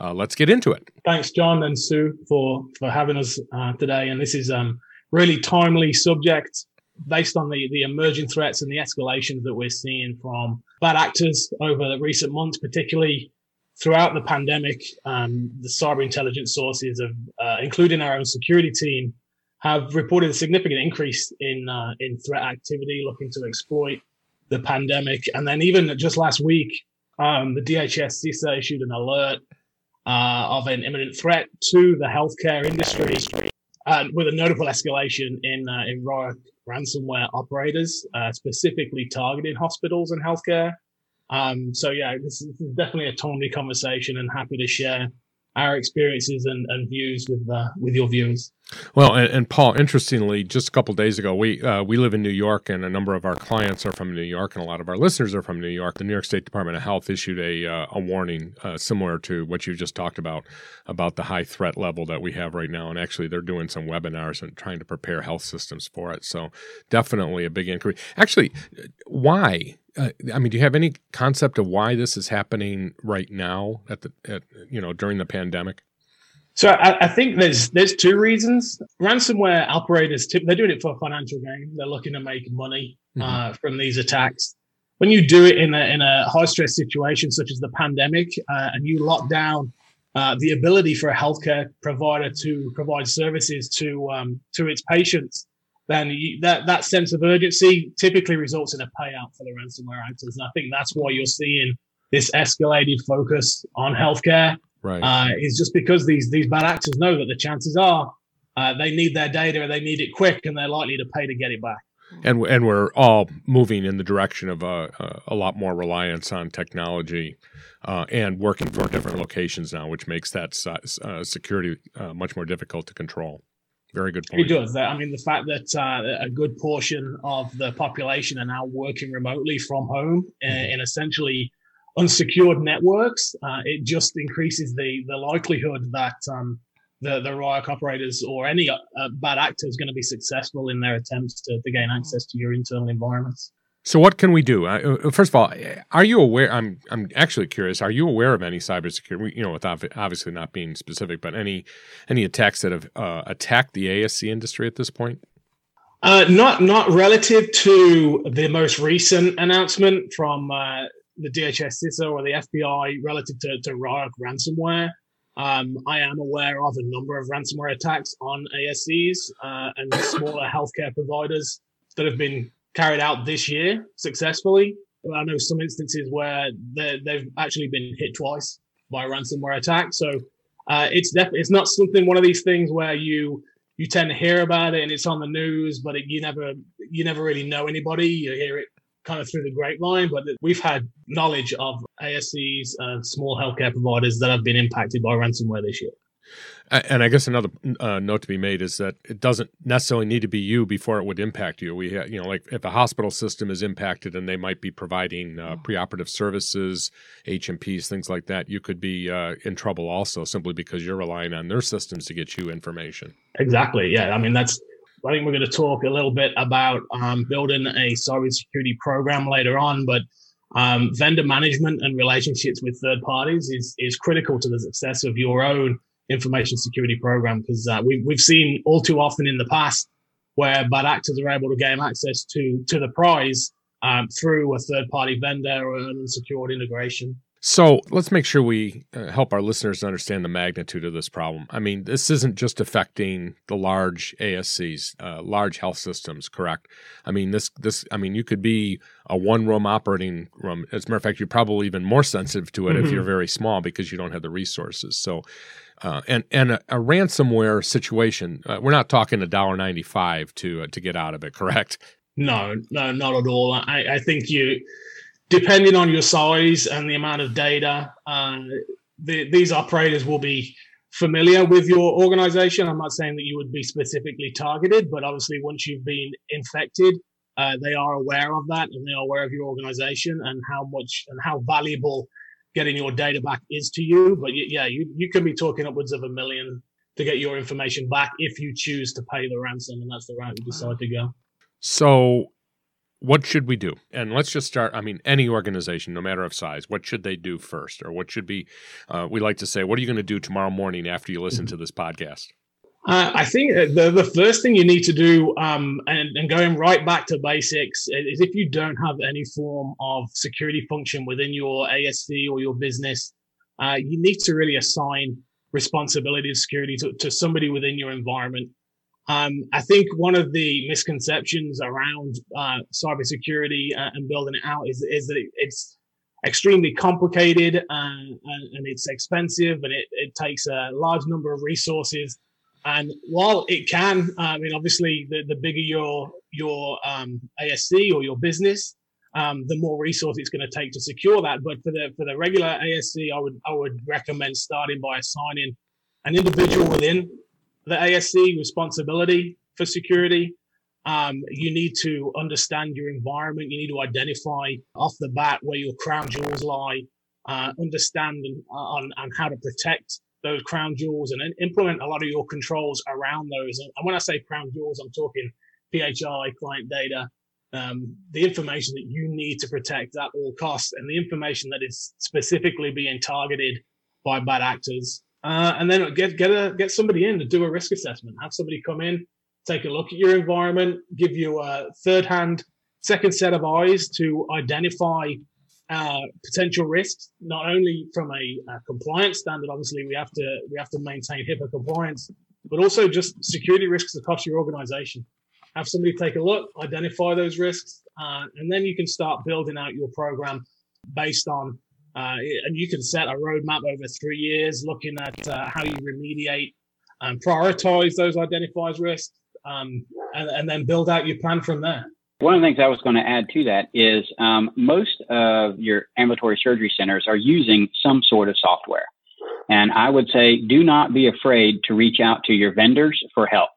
uh, let's get into it. Thanks, John and Sue, for for having us uh, today. And this is um really timely subject based on the the emerging threats and the escalations that we're seeing from bad actors over the recent months, particularly throughout the pandemic. Um, the cyber intelligence sources, of uh, including our own security team, have reported a significant increase in uh, in threat activity, looking to exploit the pandemic. And then even just last week, um, the DHS CISA issued an alert uh, of an imminent threat to the healthcare industry, uh, with a notable escalation in uh, in ransomware operators, uh, specifically targeting hospitals and healthcare. Um, so yeah, this is, this is definitely a timely conversation, and happy to share our experiences and, and views with uh, with your viewers. Well, and, and, Paul, interestingly, just a couple days ago, we uh, we live in New York, and a number of our clients are from New York, and a lot of our listeners are from New York. The New York State Department of Health issued a uh, a warning uh, similar to what you just talked about about the high threat level that we have right now, and actually, they're doing some webinars and trying to prepare health systems for it. So, definitely a big increase. Actually, why? Uh, I mean, do you have any concept of why this is happening right now at the at, you know during the pandemic? So I, I, think there's there's two reasons. Ransomware operators they're doing it for a financial gain. They're looking to make money mm-hmm. uh, from these attacks. When you do it in a in a high stress situation such as the pandemic, uh, and you lock down uh, the ability for a healthcare provider to provide services to um, to its patients, then you, that that sense of urgency typically results in a payout for the ransomware actors. And I think that's why you're seeing this escalated focus on healthcare. Right. Uh, is just because these these bad actors know that the chances are uh, they need their data they need it quick, and they're likely to pay to get it back. And and we're all moving in the direction of a, a, a lot more reliance on technology. Uh, and working for different locations now, which makes that uh, security uh, much more difficult to control. Very good point. It does. I mean, the fact that uh, a good portion of the population are now working remotely from home uh, mm-hmm. in essentially unsecured networks, uh, it just increases the the likelihood that um, the the Ryuk operators or any uh, bad actor is going to be successful in their attempts to, to gain access to your internal environments. So what can we do? Uh, first of all, are you aware? I'm I'm actually curious. Are you aware of any cybersecurity? You know, without obviously not being specific, but any any attacks that have uh, attacked the ASC industry at this point? Uh, not not relative to the most recent announcement from uh, the DHS CISA or the FBI relative to, to ransomware. Um, I am aware of a number of ransomware attacks on ASCs uh, and smaller healthcare providers that have been carried out this year successfully. I know some instances where they've actually been hit twice by ransomware attack. So uh, it's definitely it's not something one of these things where you you tend to hear about it and it's on the news, but it, you never you never really know anybody. You hear it kind of through the grapevine, but we've had knowledge of ASCs and small healthcare providers that have been impacted by ransomware this year. And I guess another uh, note to be made is that it doesn't necessarily need to be you before it would impact you. We, you know, like if a hospital system is impacted and they might be providing uh, preoperative services, H&Ps, things like that, you could be uh, in trouble also simply because you're relying on their systems to get you information. Exactly. Yeah. I mean, that's. I think we're going to talk a little bit about um, building a cybersecurity program later on, but um, vendor management and relationships with third parties is is critical to the success of your own information security program because uh, we, we've seen all too often in the past where bad actors are able to gain access to to the prize um, through a third party vendor or an unsecured integration. So let's make sure we uh, help our listeners understand the magnitude of this problem. I mean, this isn't just affecting the large ASCs, uh, large health systems, correct? I mean, this this I mean, you could be a one room operating room. As a matter of fact, you're probably even more sensitive to it mm-hmm. if you're very small because you don't have the resources. So uh, and and a, a, ransomware situation, uh, we're not talking a dollar ninety five to uh, to get out of it, correct? No, no, not at all. I, I think you, depending on your size and the amount of data, uh, the, these operators will be familiar with your organization. I'm not saying that you would be specifically targeted, but obviously, once you've been infected, uh, they are aware of that and they are aware of your organization and how much and how valuable getting your data back is to you. But yeah, you, you can be talking upwards of a million to get your information back if you choose to pay the ransom, and that's the route you decide to go. So, what should we do? And let's just start. I mean, any organization, no matter of size, what should they do first, or what should be? Uh, we like to say, what are you going to do tomorrow morning after you listen mm-hmm. to this podcast? Uh, I think the, the first thing you need to do, um, and, and, going right back to basics, is if you don't have any form of security function within your ASC or your business, uh, you need to really assign responsibility of security to, to somebody within your environment. Um, I think one of the misconceptions around uh, cybersecurity uh, and building it out is, is that it, it's extremely complicated uh, and, and it's expensive and it, it takes a large number of resources and while it can, I mean, obviously, the, the bigger your your um, ASC or your business, um, the more resource it's going to take to secure that. But for the for the regular ASC, I would I would recommend starting by assigning an individual within the ASC responsibility for security. Um, you need to understand your environment. You need to identify off the bat where your crown jewels lie. Uh, understand uh, on, on how to protect those crown jewels and implement a lot of your controls around those. And when I say crown jewels, I'm talking PHI, client data, um, the information that you need to protect at all costs, and the information that is specifically being targeted by bad actors. Uh, and then get get a get somebody in to do a risk assessment. Have somebody come in, take a look at your environment, give you a third hand, second set of eyes to identify uh, potential risks, not only from a, a, compliance standard, obviously we have to we have to maintain HIPAA compliance, but also just security risks across your organization. Have somebody take a look, identify those risks, uh, and then you can start building out your program based on. Uh, and you can set a roadmap over three years, looking at uh, how you remediate and prioritize those identified risks, um, and, and then build out your plan from there. One of the things I was going to add to that is um, most of your ambulatory surgery centers are using some sort of software. And I would say do not be afraid to reach out to your vendors for help.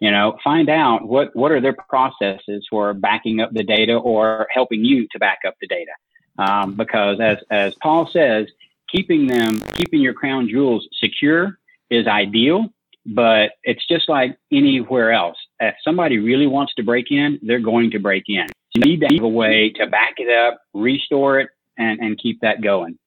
You know, find out what, what are their processes for backing up the data or helping you to back up the data. Um, because as, as Paul says, keeping them, keeping your crown jewels secure is ideal, but it's just like anywhere else if somebody really wants to break in, they're going to break in. You need to have a way to back it up, restore it, and, and keep that going.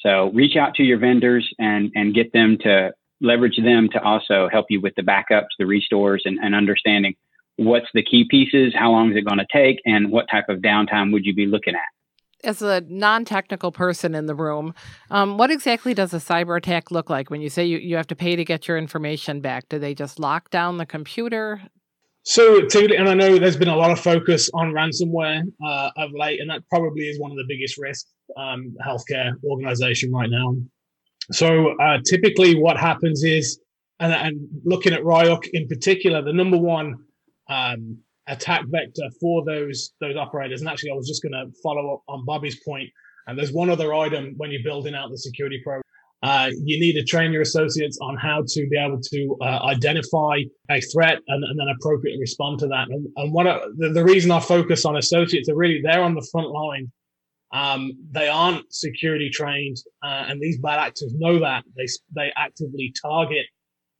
So reach out to your vendors and, and get them to leverage them to also help you with the backups, the restores, and, and understanding what's the key pieces, how long is it going to take, and what type of downtime would you be looking at as a non-technical person in the room, um, what exactly does a cyber attack look like when you say you, you have to pay to get your information back? Do they just lock down the computer? So and I know there's been a lot of focus on ransomware uh, of late, and that probably is one of the biggest risks um, healthcare organization right now. So uh, typically, what happens is, and, and, looking at Ryuk in particular, the number one um, attack vector for those those operators. And actually, I was just going to follow up on Bobby's point. And there's one other item when you're building out the security program. Uh, you need to train your associates on how to be able to uh, identify a threat and, and, then appropriately respond to that. And, and what I, the, the, reason I focus on associates are really they're on the front line. Um, they aren't security trained, uh, and these bad actors know that. They they actively target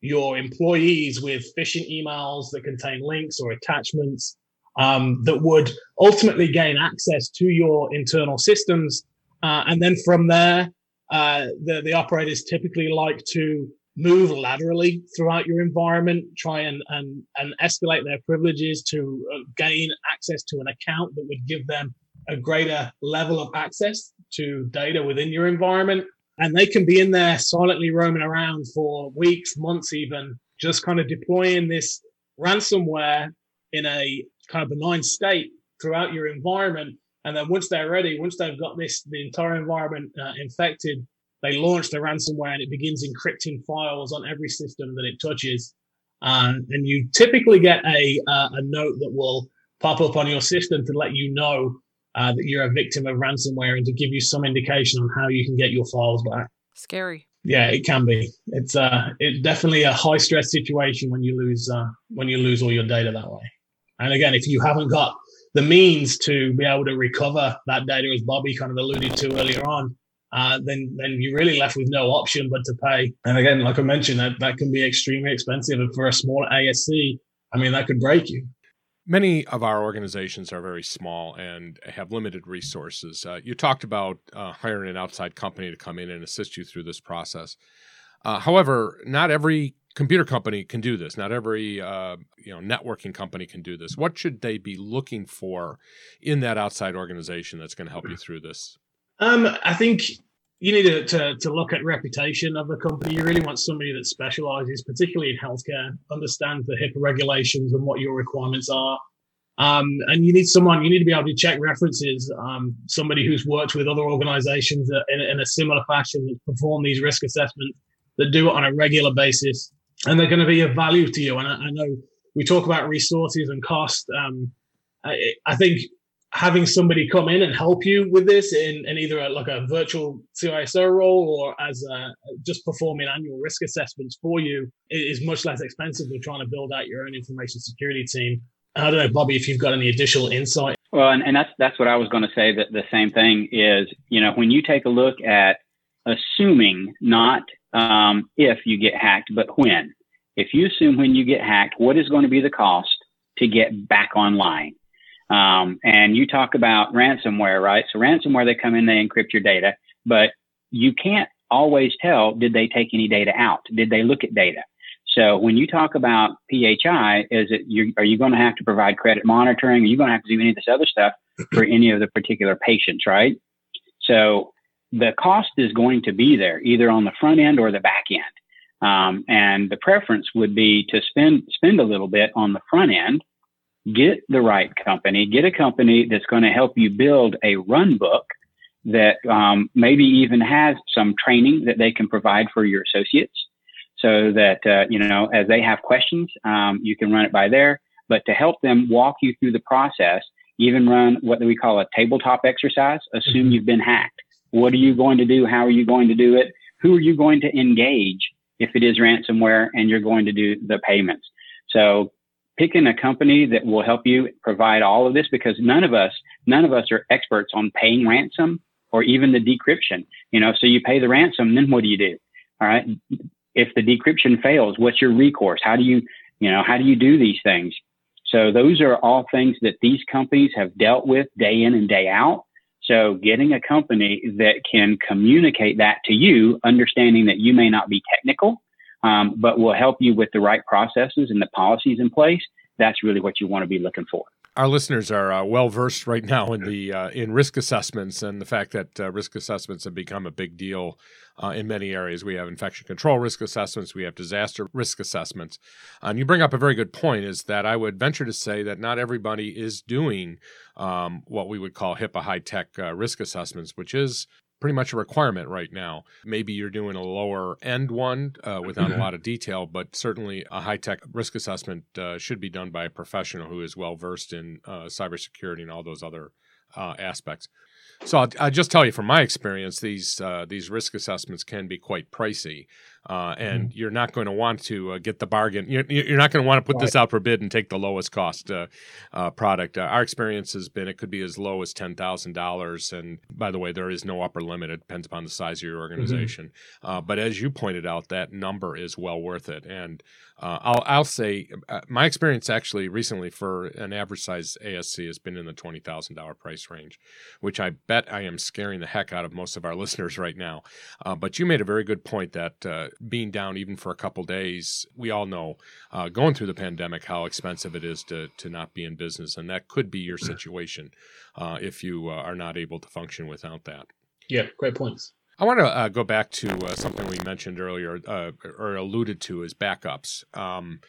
your employees with phishing emails that contain links or attachments um, that would ultimately gain access to your internal systems, uh, and then from there uh, the, the operators typically like to move laterally throughout your environment, try and, and, and escalate their privileges to uh, gain access to an account that would give them a greater level of access to data within your environment. And they can be in there silently roaming around for weeks, months, even just kind of deploying this ransomware in a kind of benign state throughout your environment and then once they're ready, once they've got this, the entire environment uh, infected, they launch the ransomware and it begins encrypting files on every system that it touches. Um, and you typically get a, uh, a note that will pop up on your system to let you know uh, that you're a victim of ransomware and to give you some indication on how you can get your files back. Scary. Yeah, it can be. It's uh, it's definitely a high stress situation when you lose uh, when you lose all your data that way. And again, if you haven't got the means to be able to recover that data, as Bobby kind of alluded to earlier on, uh, then then you're really left with no option but to pay. And again, like I mentioned, that that can be extremely expensive. And for a small ASC, I mean, that could break you. Many of our organizations are very small and have limited resources. Uh, you talked about uh, hiring an outside company to come in and assist you through this process. Uh, however, not every computer company can do this. Not every uh, you know networking company can do this. What should they be looking for in that outside organization that's going to help you through this? Um, I think you need to, to, to look at reputation of the company. You really want somebody that specializes, particularly in healthcare, understands the HIPAA regulations and what your requirements are. Um, and you need someone, you need to be able to check references, um, somebody who's worked with other organizations in, in a similar fashion that perform these risk assessments, that do it on a regular basis, and they're going to be of value to you. And I, I know we talk about resources and cost. Um, I, I, think having somebody come in and help you with this in, in either a, like a virtual CISO role or as a, just performing annual risk assessments for you is much less expensive than trying to build out your own information security team. I don't know, Bobby, if you've got any additional insight. Well, and, and that's that's what I was going to say. That the same thing is, you know, when you take a look at assuming not um, if you get hacked, but when. If you assume when you get hacked, what is going to be the cost to get back online? Um, and you talk about ransomware, right? So ransomware, they come in, they encrypt your data, but you can't always tell, did they take any data out? Did they look at data? So when you talk about PHI, is it you, are you going to have to provide credit monitoring? Are you going to have to do any of this other stuff for any of the particular patients, right? So the cost is going to be there either on the front end or the back end. Um, and the preference would be to spend spend a little bit on the front end, get the right company, get a company that's going to help you build a run book that um, maybe even has some training that they can provide for your associates, so that uh, you know as they have questions, um, you can run it by there. But to help them walk you through the process, even run what we call a tabletop exercise. Assume mm-hmm. you've been hacked what are you going to do? How are you going to do it? Who are you going to engage if it is ransomware and you're going to do the payments? So picking a company that will help you provide all of this because none of us, none of us are experts on paying ransom or even the decryption. You know, so you pay the ransom, then what do you do? All right. If the decryption fails, what's your recourse? How do you, you know, how do you do these things? So those are all things that these companies have dealt with day in and day out. So getting a company that can communicate that to you, understanding that you may not be technical, um, but will help you with the right processes and the policies in place, that's really what you want to be looking for our listeners are uh, well versed right now in the uh, in risk assessments and the fact that uh, risk assessments have become a big deal uh, in many areas. We have infection control risk assessments, we have disaster risk assessments, and you bring up a very good point. Is that I would venture to say that not everybody is doing um, what we would call HIPAA HITECH uh, risk assessments, which is pretty much a requirement right now. Maybe you're doing a lower end one uh, without mm-hmm. a lot of detail, but certainly a HITECH risk assessment uh, should be done by a professional who is well versed in uh, cybersecurity and all those other uh, aspects. So I'll, I'll, just tell you from my experience, these uh, these risk assessments can be quite pricey, uh, and mm-hmm. you're not going to want to uh, get the bargain. You're, you're not going to want to put right. this out for bid and take the lowest cost uh, uh, product. Uh, our experience has been it could be as low as ten thousand dollars, and by the way, there is no upper limit. It depends upon the size of your mm-hmm. organization. Mm-hmm. but as you pointed out, that number is well worth it. And I'll I'll say my experience actually recently for an average size ASC has been in the twenty thousand dollar price range, which I bet I am scaring the heck out of most of our listeners right now. but you made a very good point that being down even for a couple days, we all know uh, going through the pandemic how expensive it is to to not be in business, and that could be your situation uh, if you uh, are not able to function without that. Yeah, great points. I want to uh, go back to uh, something we mentioned earlier uh, or alluded to as backups. Um,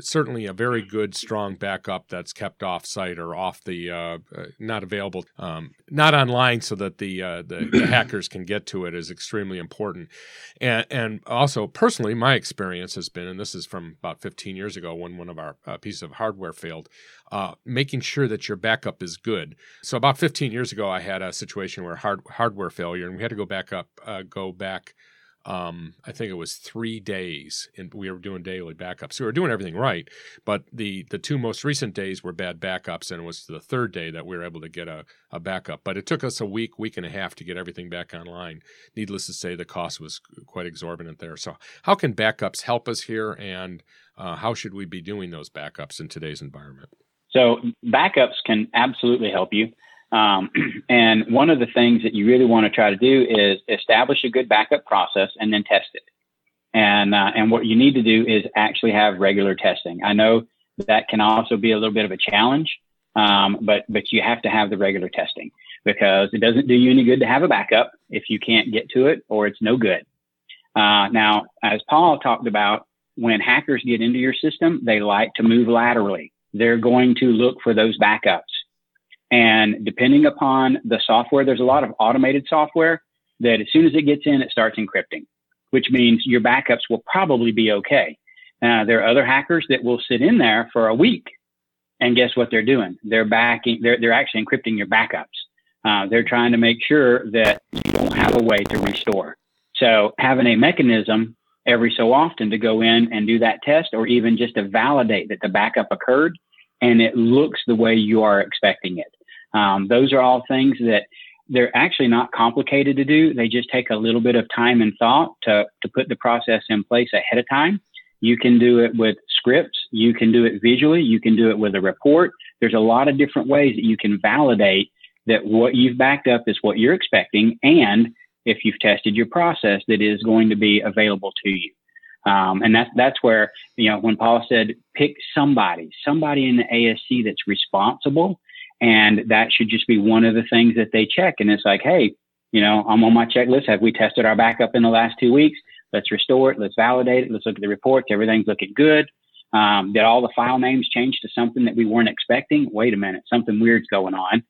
certainly a very good, strong backup that's kept off site or off the uh, uh, not available, um, not online, so that the, uh, the, the hackers can get to it is extremely important. And and also personally, my experience has been, and this is from about 15 years ago when one of our uh, pieces of hardware failed, uh, making sure that your backup is good. So about 15 years ago, I had a situation where hard, hardware failure, and we had to go back up, uh, go back um, I think it was three days, and we were doing daily backups. We were doing everything right, but the the two most recent days were bad backups, and it was the third day that we were able to get a, a backup. But it took us a week, week and a half to get everything back online. Needless to say, the cost was quite exorbitant there. So how can backups help us here, and uh, how should we be doing those backups in today's environment? So backups can absolutely help you. Um, and one of the things that you really want to try to do is establish a good backup process and then test it. And uh, and what you need to do is actually have regular testing. I know that can also be a little bit of a challenge, um, but but you have to have the regular testing because it doesn't do you any good to have a backup if you can't get to it or it's no good. Uh, now, as Paul talked about, when hackers get into your system, they like to move laterally. They're going to look for those backups. And depending upon the software, there's a lot of automated software that as soon as it gets in, it starts encrypting, which means your backups will probably be okay. Uh, there are other hackers that will sit in there for a week, and guess what they're doing? They're backing. They're they're actually encrypting your backups. Uh, they're trying to make sure that you don't have a way to restore. So having a mechanism every so often to go in and do that test, or even just to validate that the backup occurred and it looks the way you are expecting it. Um, those are all things that they're actually not complicated to do. They just take a little bit of time and thought to, to put the process in place ahead of time. You can do it with scripts. You can do it visually. You can do it with a report. There's a lot of different ways that you can validate that what you've backed up is what you're expecting. And if you've tested your process, that is going to be available to you. Um, and that's that's where you know when Paul said pick somebody, somebody in the ASC that's responsible, and that should just be one of the things that they check. And it's like, hey, you know, I'm on my checklist. Have we tested our backup in the last two weeks? Let's restore it. Let's validate it. Let's look at the reports. Everything's looking good. Um, did all the file names change to something that we weren't expecting? Wait a minute, something weird's going on.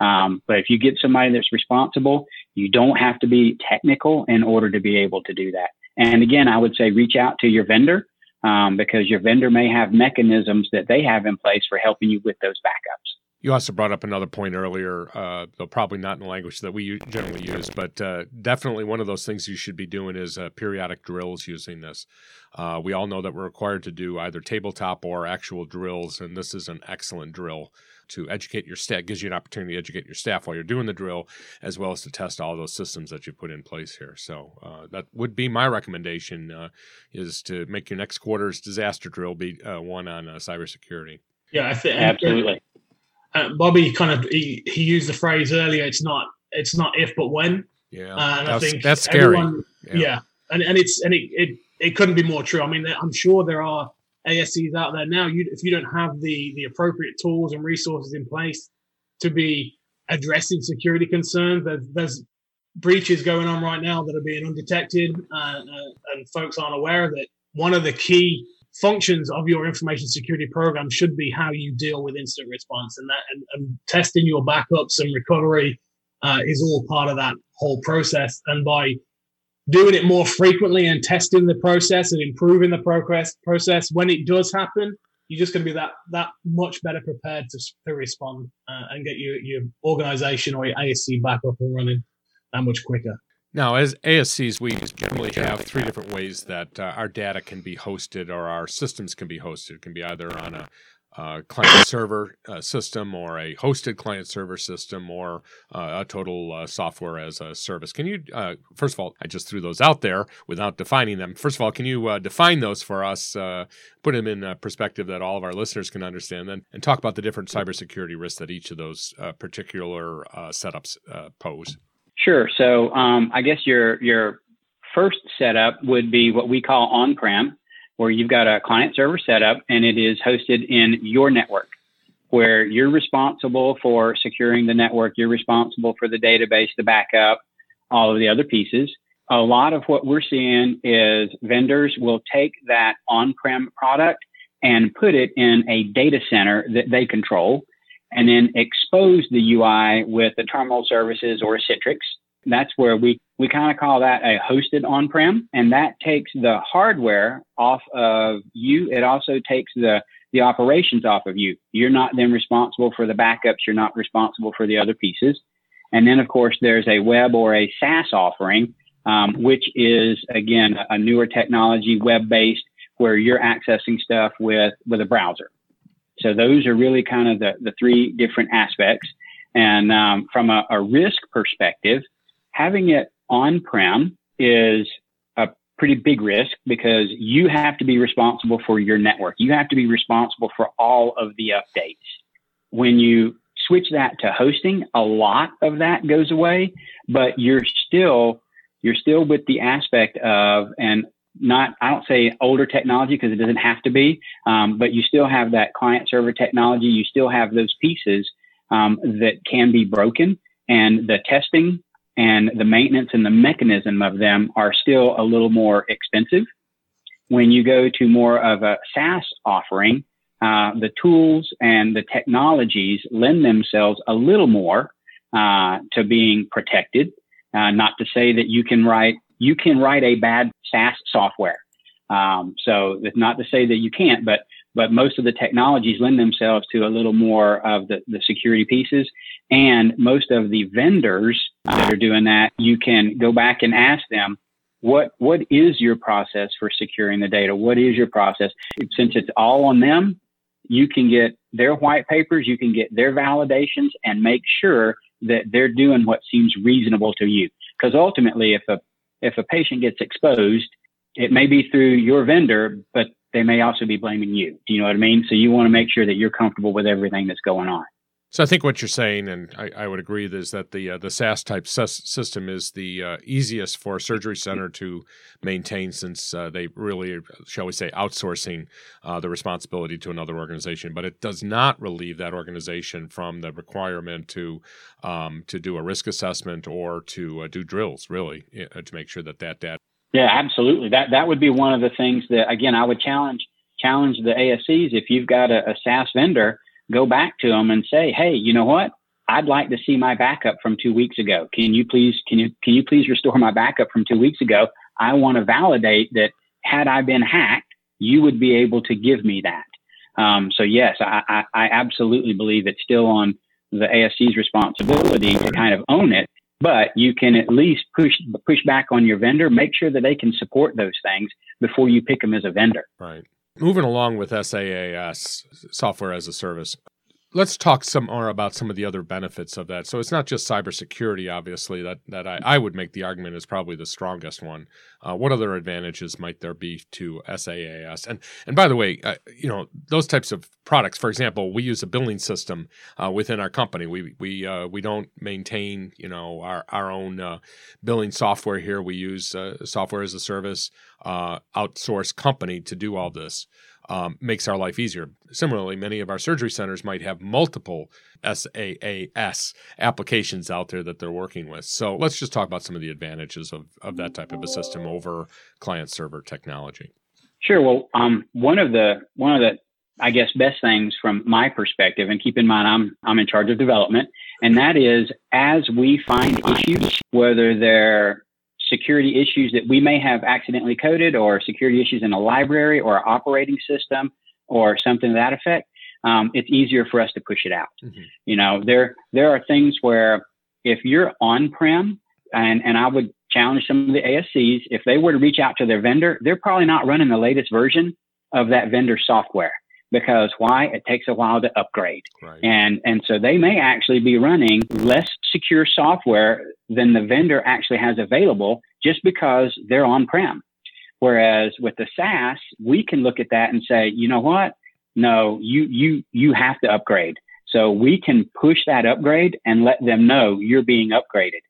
Um, but if you get somebody that's responsible, you don't have to be technical in order to be able to do that. And again, I would say reach out to your vendor um, because your vendor may have mechanisms that they have in place for helping you with those backups. You also brought up another point earlier, uh, though probably not in the language that we generally use, but uh, definitely one of those things you should be doing is uh, periodic drills using this. Uh, we all know that we're required to do either tabletop or actual drills, and this is an excellent drill to educate your staff, gives you an opportunity to educate your staff while you're doing the drill, as well as to test all those systems that you put in place here. So uh, that would be my recommendation: uh, is to make your next quarter's disaster drill be one on cybersecurity. Yeah, I think absolutely uh, Bobby kind of he, he used the phrase earlier. It's not it's not if but when. Yeah, uh, and that's, I think that's scary. Everyone, yeah. yeah. and and it's and it, it it couldn't be more true. I mean, I'm sure there are ASCs out there now. You if you don't have the the appropriate tools and resources in place to be addressing security concerns, there's, there's breaches going on right now that are being undetected, uh, uh, and folks aren't aware of it. One of the key functions of your information security program should be how you deal with incident response and that and, and testing your backups and recovery uh, is all part of that whole process and by doing it more frequently and testing the process and improving the progress process when it does happen you're just going to be that that much better prepared to, to respond uh, and get your your organization or your ASC back up and running that much quicker. Now, as ASCs, we generally have three different ways that uh, our data can be hosted or our systems can be hosted. It can be either on a uh, client server uh, system or a hosted client server system or uh, a total uh, software as a service. Can you, uh, first of all, I just threw those out there without defining them. First of all, can you uh, define those for us, put them in a perspective that all of our listeners can understand, then, and talk about the different cybersecurity risks that each of those particular setups pose? Sure. So um, I guess your your first setup would be what we call on-prem, where you've got a client server setup and it is hosted in your network, where you're responsible for securing the network, you're responsible for the database, the backup, all of the other pieces. A lot of what we're seeing is vendors will take that on-prem product and put it in a data center that they control and then expose the UI with the terminal services or Citrix. That's where we, we kind of call that a hosted on-prem and that takes the hardware off of you. It also takes the, the operations off of you. You're not then responsible for the backups. You're not responsible for the other pieces. And then of course there's a web or a SaaS offering, um, which is again a newer technology, web-based, where you're accessing stuff with, with a browser. So those are really kind of the, the three different aspects. And um, from a, a, risk perspective, having it on prem is a pretty big risk because you have to be responsible for your network. You have to be responsible for all of the updates. When you switch that to hosting, a lot of that goes away, but you're still you're still with the aspect of and not I don't say older technology because it doesn't have to be, um, but you still have that client server technology. You still have those pieces um, that can be broken, and the testing and the maintenance and the mechanism of them are still a little more expensive. When you go to more of a SaaS offering, uh, the tools and the technologies lend themselves a little more uh, to being protected. Uh, not to say that you can write you can write a bad SaaS software. Um, so it's not to say that you can't, but but most of the technologies lend themselves to a little more of the, the security pieces. And most of the vendors uh, that are doing that, you can go back and ask them, what what is your process for securing the data? What is your process? Since it's all on them, you can get their white papers, you can get their validations, and make sure that they're doing what seems reasonable to you. Because ultimately, if a if a patient gets exposed, it may be through your vendor, but they may also be blaming you. Do you know what I mean? So you want to make sure that you're comfortable with everything that's going on. So I think what you're saying, and I, I would agree, is that the uh, the SaaS type system is the uh, easiest for a surgery center to maintain, since uh, they really, shall we say, outsourcing uh, the responsibility to another organization. But it does not relieve that organization from the requirement to um, to do a risk assessment or to uh, do drills, really, uh, to make sure that that data. Yeah, absolutely. That that would be one of the things that again I would challenge challenge the ASCs if you've got a, a SaaS vendor go back to them and say, hey, you know what? I'd like to see my backup from two weeks ago. Can you please can you can you please restore my backup from two weeks ago? I want to validate that had I been hacked, you would be able to give me that. Um, so yes, I, I, I absolutely believe it's still on the ASC's responsibility to kind of own it, but you can at least push push back on your vendor, make sure that they can support those things before you pick them as a vendor. Right. Moving along with SaaS, software as a service, let's talk some more about some of the other benefits of that. So it's not just cybersecurity, obviously, that, that I, I would make the argument is probably the strongest one. Uh, what other advantages might there be to SaaS? And and by the way, uh, you know those types of products. For example, we use a billing system uh, within our company. We we uh, we don't maintain you know our our own uh, billing software here. We use uh, software as a service outsource company to do all this um, makes our life easier. Similarly, many of our surgery centers might have multiple SaaS applications out there that they're working with. So let's just talk about some of the advantages of, of that type of a system over client server technology. Sure. Well, um, one of the one of the I guess best things from my perspective, and keep in mind I'm I'm in charge of development, and that is as we find issues, whether they're security issues that we may have accidentally coded or security issues in a library or operating system or something to that effect, um, it's easier for us to push it out. Mm-hmm. You know, there there are things where if you're on prem, and and I would challenge some of the ASCs if they were to reach out to their vendor, they're probably not running the latest version of that vendor software because why? It takes a while to upgrade. Right. And, and so they may actually be running less secure software than the vendor actually has available just because they're on prem. Whereas with the SaaS, we can look at that and say, you know what? No, you, you, you have to upgrade. So we can push that upgrade and let them know you're being upgraded.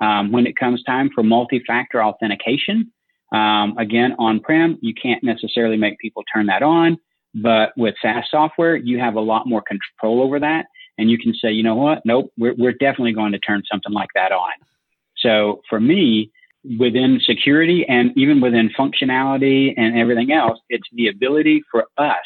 Um, when it comes time for multi-factor authentication, um, again, on-prem, you can't necessarily make people turn that on. But with SaaS software, you have a lot more control over that. And you can say, you know what? Nope, we're, we're definitely going to turn something like that on. So for me, within security and even within functionality and everything else, it's the ability for us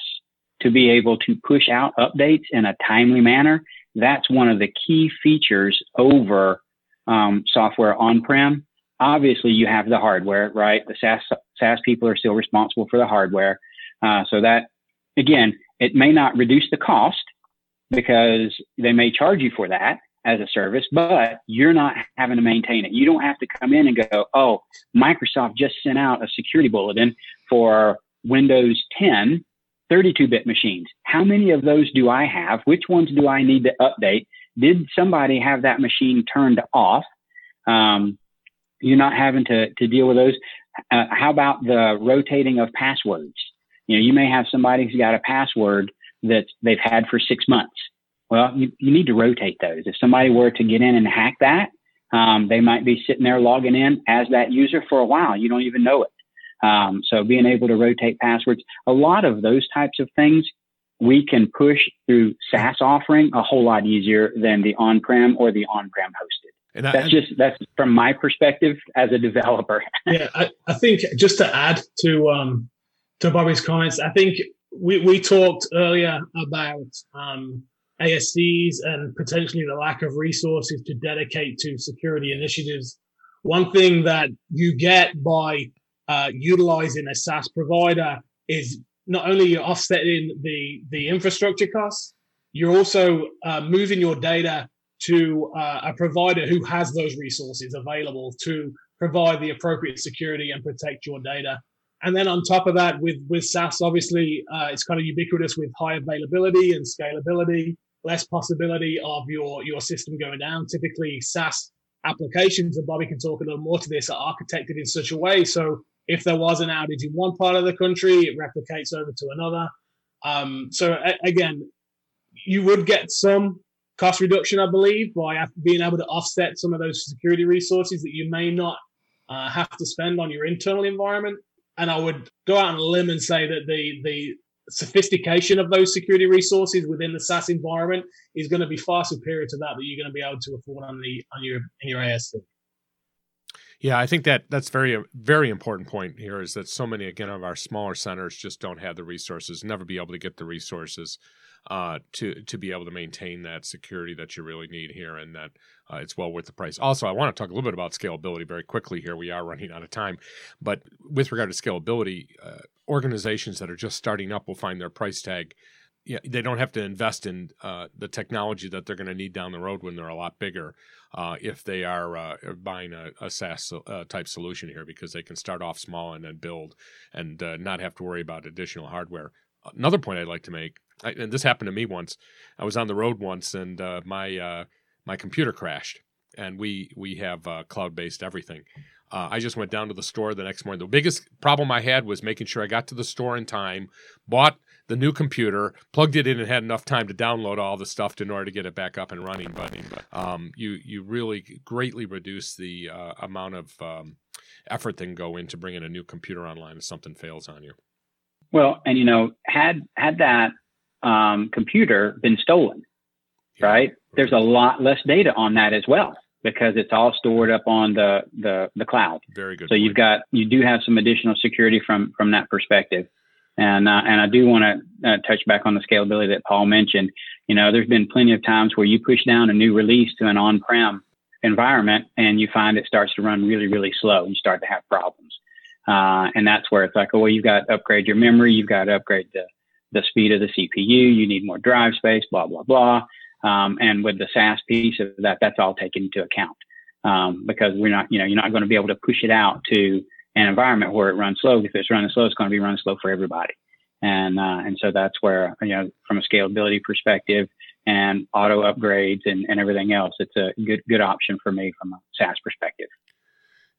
to be able to push out updates in a timely manner. That's one of the key features over um, software on-prem. Obviously, you have the hardware, right? The SaaS SaaS people are still responsible for the hardware, uh, so that again, it may not reduce the cost because they may charge you for that as a service, but you're not having to maintain it. You don't have to come in and go, oh, Microsoft just sent out a security bulletin for Windows 10 32 bit machines. How many of those do I have? Which ones do I need to update? Did somebody have that machine turned off? Um, you're not having to, to deal with those. Uh, how about the rotating of passwords? You know, you may have somebody who's got a password that they've had for six months. Well, you, you need to rotate those. If somebody were to get in and hack that, um, they might be sitting there logging in as that user for a while. You don't even know it. Um, so being able to rotate passwords, a lot of those types of things we can push through SaaS offering a whole lot easier than the on-prem or the on-prem hosted. And that's just that's from my perspective as a developer. yeah, I, I, think just to add to um, to Bobby's comments, I think we, we talked earlier about um, ASCs and potentially the lack of resources to dedicate to security initiatives. One thing that you get by uh, utilizing a SaaS provider is not only you're offsetting the the infrastructure costs, you're also uh, moving your data to uh, a provider who has those resources available to provide the appropriate security and protect your data. And then on top of that, with with SaaS, obviously uh, it's kind of ubiquitous with high availability and scalability, less possibility of your your system going down. Typically, SaaS applications, and Bobby can talk a little more to this, are architected in such a way so if there was an outage in one part of the country, it replicates over to another. Um, so a- again, you would get some cost reduction, I believe, by being able to offset some of those security resources that you may not uh, have to spend on your internal environment. And I would go out on a limb and say that the the sophistication of those security resources within the SaaS environment is going to be far superior to that that you're going to be able to afford on the on your in your ASC. Yeah, I think that that's very very important point here is that so many again of our smaller centers just don't have the resources, never be able to get the resources uh, to to be able to maintain that security that you really need here, and that uh, it's well worth the price. Also, I want to talk a little bit about scalability very quickly here. We are running out of time, but with regard to scalability, uh, organizations that are just starting up will find their price tag yeah, they don't have to invest in uh, the technology that they're going to need down the road when they're a lot bigger uh, if they are uh, buying a, a SaaS uh, type solution here because they can start off small and then build and uh, not have to worry about additional hardware. Another point I'd like to make, I, and this happened to me once. I was on the road once and uh, my my computer crashed, and we we have cloud based everything. Uh, I just went down to the store the next morning. The biggest problem I had was making sure I got to the store in time, bought the new computer, plugged it in, and had enough time to download all the stuff in order to get it back up and running. But um, you you really greatly reduce the uh, amount of um, effort that can go into bringing a new computer online if something fails on you. Well, and you know, had had that um, computer been stolen, yeah. right? There's a lot less data on that as well because it's all stored up on the the, the cloud. Very good. So point. you've got you do have some additional security from from that perspective. And uh, and I do want to uh, touch back on the scalability that Paul mentioned. You know, there's been plenty of times where you push down a new release to an on-prem environment and you find it starts to run really really slow. and You start to have problems. Uh, and that's where it's like, oh, well, you've got to upgrade your memory, you've got to upgrade the the speed of the CPU, you need more drive space, blah, blah, blah. Um, and with the SaaS piece of that, that's all taken into account um, because we're not, you know, you're not going to be able to push it out to an environment where it runs slow. If it's running slow, it's going to be running slow for everybody. And, uh, and so that's where, you know, from a scalability perspective and auto upgrades and, and everything else, it's a good, good option for me from a SaaS perspective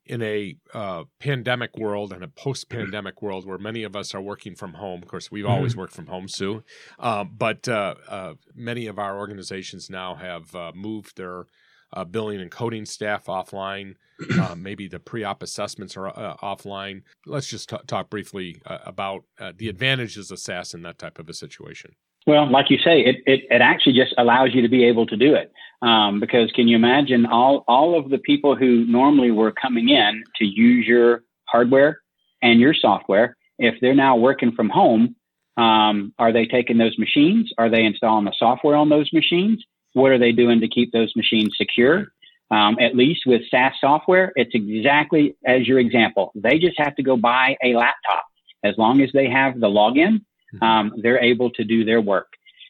in a uh, pandemic world and a post-pandemic world where many of us are working from home. Of course, we've always mm-hmm. worked from home, Sue. Um, but uh, uh, many of our organizations now have uh, moved their uh, billing and coding staff offline. Uh, maybe the pre-op assessments are offline. Let's just t- talk briefly about the advantages of SaaS in that type of a situation. Well, like you say, it, it, it actually just allows you to be able to do it. Um, because can you imagine all, all of the people who normally were coming in to use your hardware and your software, if they're now working from home, um, are they taking those machines? Are they installing the software on those machines? What are they doing to keep those machines secure? Um, at least with SaaS software, it's exactly as your example. They just have to go buy a laptop. As long as they have the login. Um, they're able to do their work.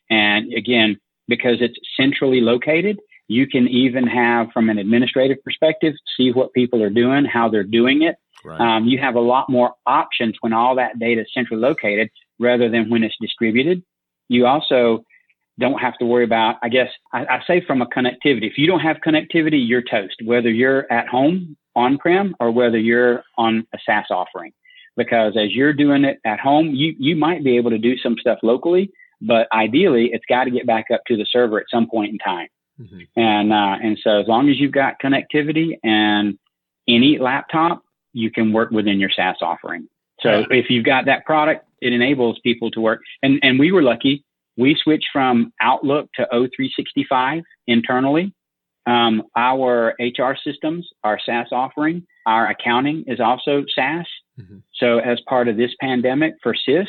And again, because it's centrally located. You can even have, from an administrative perspective, see what people are doing, how they're doing it. Right. Um, you have a lot more options when all that data is centrally located rather than when it's distributed. You also don't have to worry about, I guess, I, I say from a connectivity. If you don't have connectivity, you're toast, whether you're at home on prem or whether you're on a SaaS offering. Because as you're doing it at home, you, you might be able to do some stuff locally, but ideally, it's got to get back up to the server at some point in time. Mm-hmm. And uh, and so as long as you've got connectivity and any laptop, you can work within your SaaS offering. So yeah. if you've got that product, it enables people to work. And and we were lucky. We switched from Outlook to O365 internally. Um, our HR systems our SaaS offering. Our accounting is also SaaS. Mm-hmm. So as part of this pandemic for SIS,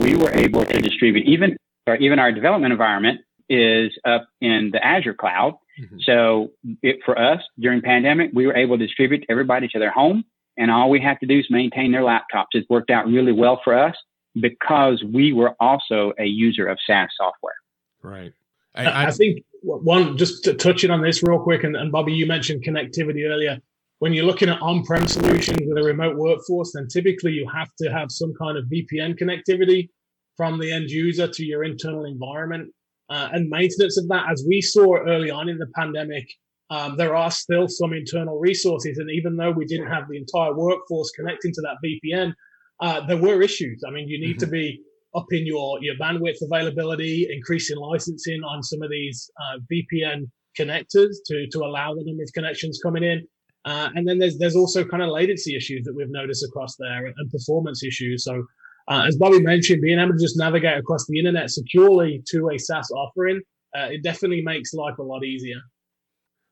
we were able to distribute even or even our development environment is up in the Azure cloud. Mm-hmm. So it, for us during pandemic, we were able to distribute everybody to their home and all we have to do is maintain their laptops. It worked out really well for us because we were also a user of SaaS software. Right. I, I, I think one, just touching on this real quick, and, and Bobby, you mentioned connectivity earlier when you're looking at on-prem solutions with a remote workforce, then typically you have to have some kind of VPN connectivity from the end user to your internal environment uh, and maintenance of that. As we saw early on in the pandemic, um, there are still some internal resources, and even though we didn't have the entire workforce connecting to that VPN, uh, there were issues. I mean, you need mm-hmm. to be up in your your bandwidth availability, increasing licensing on some of these uh, VPN connectors to to allow the number of connections coming in. Uh, and then there's there's also kind of latency issues that we've noticed across there and performance issues. So uh, as Bobby mentioned, being able to just navigate across the internet securely to a SaaS offering, uh, it definitely makes life a lot easier.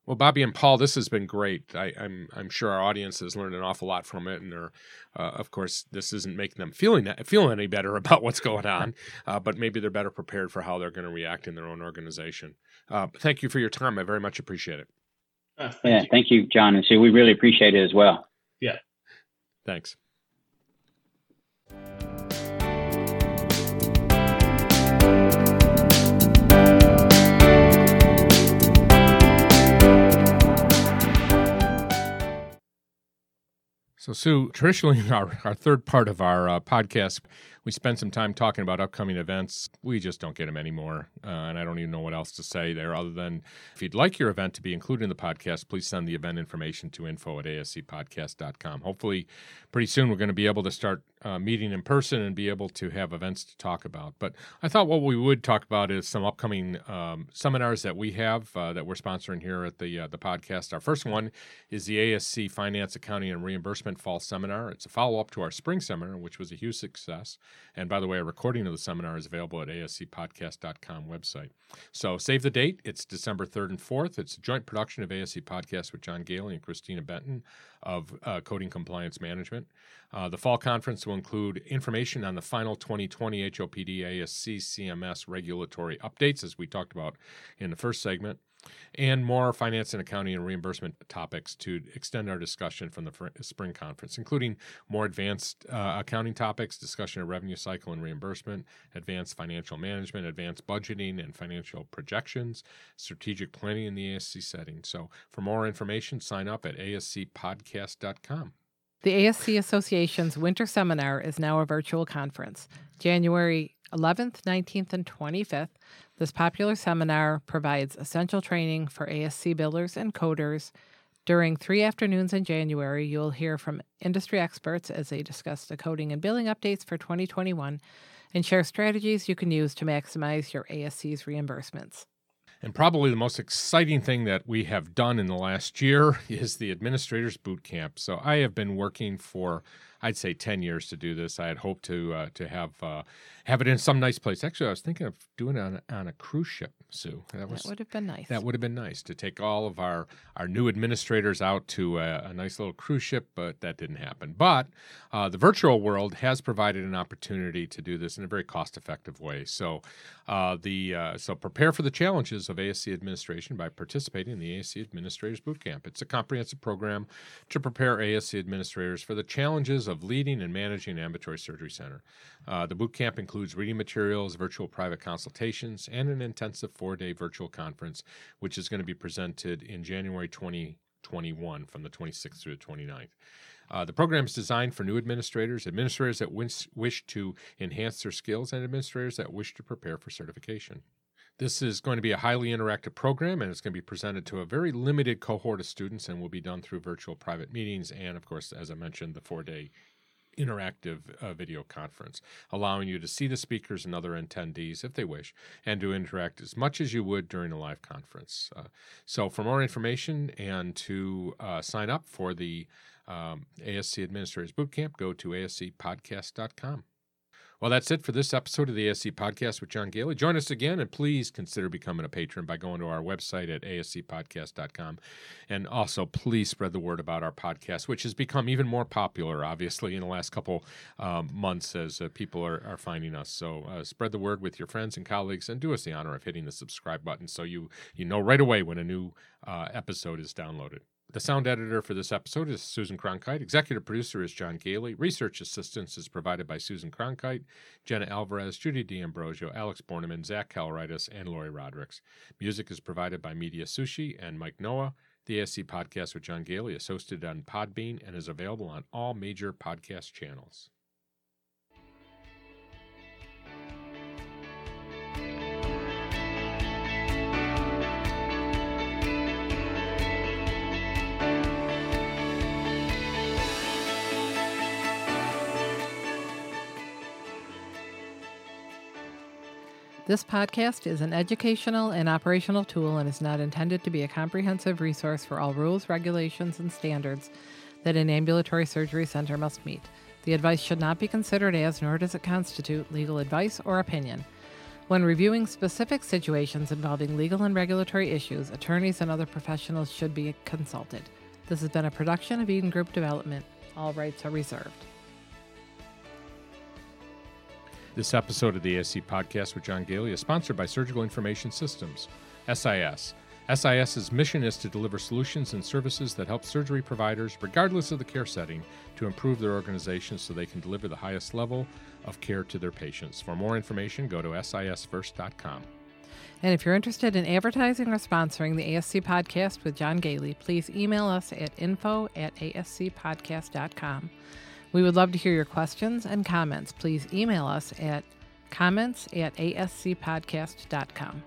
Well, Bobby and Paul, this has been great. I, am I'm, I'm sure our audience has learned an awful lot from it, and they're, uh, of course, this isn't making them feeling feeling any better about what's going on, uh, but maybe they're better prepared for how they're going to react in their own organization. Uh, thank you for your time. I very much appreciate it. Uh, thank yeah, you. thank you, John and Sue. We really appreciate it as well. Yeah. Thanks. So, Sue, traditionally, our, our third part of our uh, podcast, we spend some time talking about upcoming events. We just don't get them anymore. Uh, and I don't even know what else to say there other than if you'd like your event to be included in the podcast, please send the event information to info at ascpodcast.com. Hopefully, pretty soon we're going to be able to start uh, meeting in person and be able to have events to talk about. But I thought what we would talk about is some upcoming um, seminars that we have uh, that we're sponsoring here at the uh, the podcast. Our first one is the ASC Finance, Accounting, and Reimbursement Fall Seminar. It's a follow up to our spring seminar, which was a huge success. And by the way, a recording of the seminar is available at ascpodcast.com website. So save the date. It's December 3rd and 4th. It's a joint production of ASC Podcast with John Goehle and Christina Benton of uh, Coding Compliance Management. Uh, the fall conference will include information on the final 2020 HOPD ASC CMS regulatory updates, as we talked about in the first segment. And more finance and accounting and reimbursement topics to extend our discussion from the spring conference, including more advanced uh, accounting topics, discussion of revenue cycle and reimbursement, advanced financial management, advanced budgeting and financial projections, strategic planning in the ASC setting. So, for more information, sign up at ascpodcast.com. The ASC Association's winter seminar is now a virtual conference. January 11th, 19th, and 25th, this popular seminar provides essential training for ASC billers and coders. During three afternoons in January, you'll hear from industry experts as they discuss the coding and billing updates for 2021 and share strategies you can use to maximize your ASC's reimbursements. And probably the most exciting thing that we have done in the last year is the Administrators Boot Camp. So I have been working for I'd say 10 years to do this. I had hoped to uh, to have uh, have it in some nice place. Actually, I was thinking of doing it on, on a cruise ship, Sue. That, was, that would have been nice. That would have been nice to take all of our, our new administrators out to a, a nice little cruise ship, but that didn't happen. But uh, the virtual world has provided an opportunity to do this in a very cost effective way. So uh, the uh, so prepare for the challenges of ASC administration by participating in the ASC Administrators Bootcamp. It's a comprehensive program to prepare ASC administrators for the challenges of leading and managing an ambulatory surgery center. Uh, the boot camp includes reading materials, virtual private consultations, and an intensive four day virtual conference, which is going to be presented in January 2021 from the 26th through the 29th. Uh, the program is designed for new administrators, administrators that wish, wish to enhance their skills, and administrators that wish to prepare for certification. This is going to be a highly interactive program and it's going to be presented to a very limited cohort of students and will be done through virtual private meetings and, of course, as I mentioned, the four day interactive uh, video conference, allowing you to see the speakers and other attendees if they wish, and to interact as much as you would during a live conference. Uh, so, for more information and to uh, sign up for the um, ASC Administrators Bootcamp, go to ascpodcast.com. Well, that's it for this episode of the ASC Podcast with John Goehle. Join us again, and please consider becoming a patron by going to our website at ascpodcast.com. And also, please spread the word about our podcast, which has become even more popular, obviously, in the last couple um, months as uh, people are, are, finding us. So, uh, spread the word with your friends and colleagues, and do us the honor of hitting the subscribe button so you, you know right away when a new uh, episode is downloaded. The sound editor for this episode is Susan Cronkite. Executive producer is John Goehle. Research assistance is provided by Susan Cronkite, Jenna Alvarez, Judy D'Ambrosio, Alex Borneman, Zach Caloritis, and Lori Rodericks. Music is provided by Media Sushi and Mike Noah. The ASC podcast with John Goehle is hosted on Podbean and is available on all major podcast channels. This podcast is an educational and operational tool and is not intended to be a comprehensive resource for all rules, regulations, and standards that an ambulatory surgery center must meet. The advice should not be considered as, nor does it constitute, legal advice or opinion. When reviewing specific situations involving legal and regulatory issues, attorneys and other professionals should be consulted. This has been a production of Eden Group Development. All rights are reserved. This episode of the ASC podcast with John Goehle is sponsored by Surgical Information Systems, SIS. SIS's mission is to deliver solutions and services that help surgery providers, regardless of the care setting, to improve their organization so they can deliver the highest level of care to their patients. For more information, go to sisfirst.com. And if you're interested in advertising or sponsoring the ASC podcast with John Goehle, please email us at info at ascpodcast.com. We would love to hear your questions and comments. Please email us at comments at ascpodcast.com.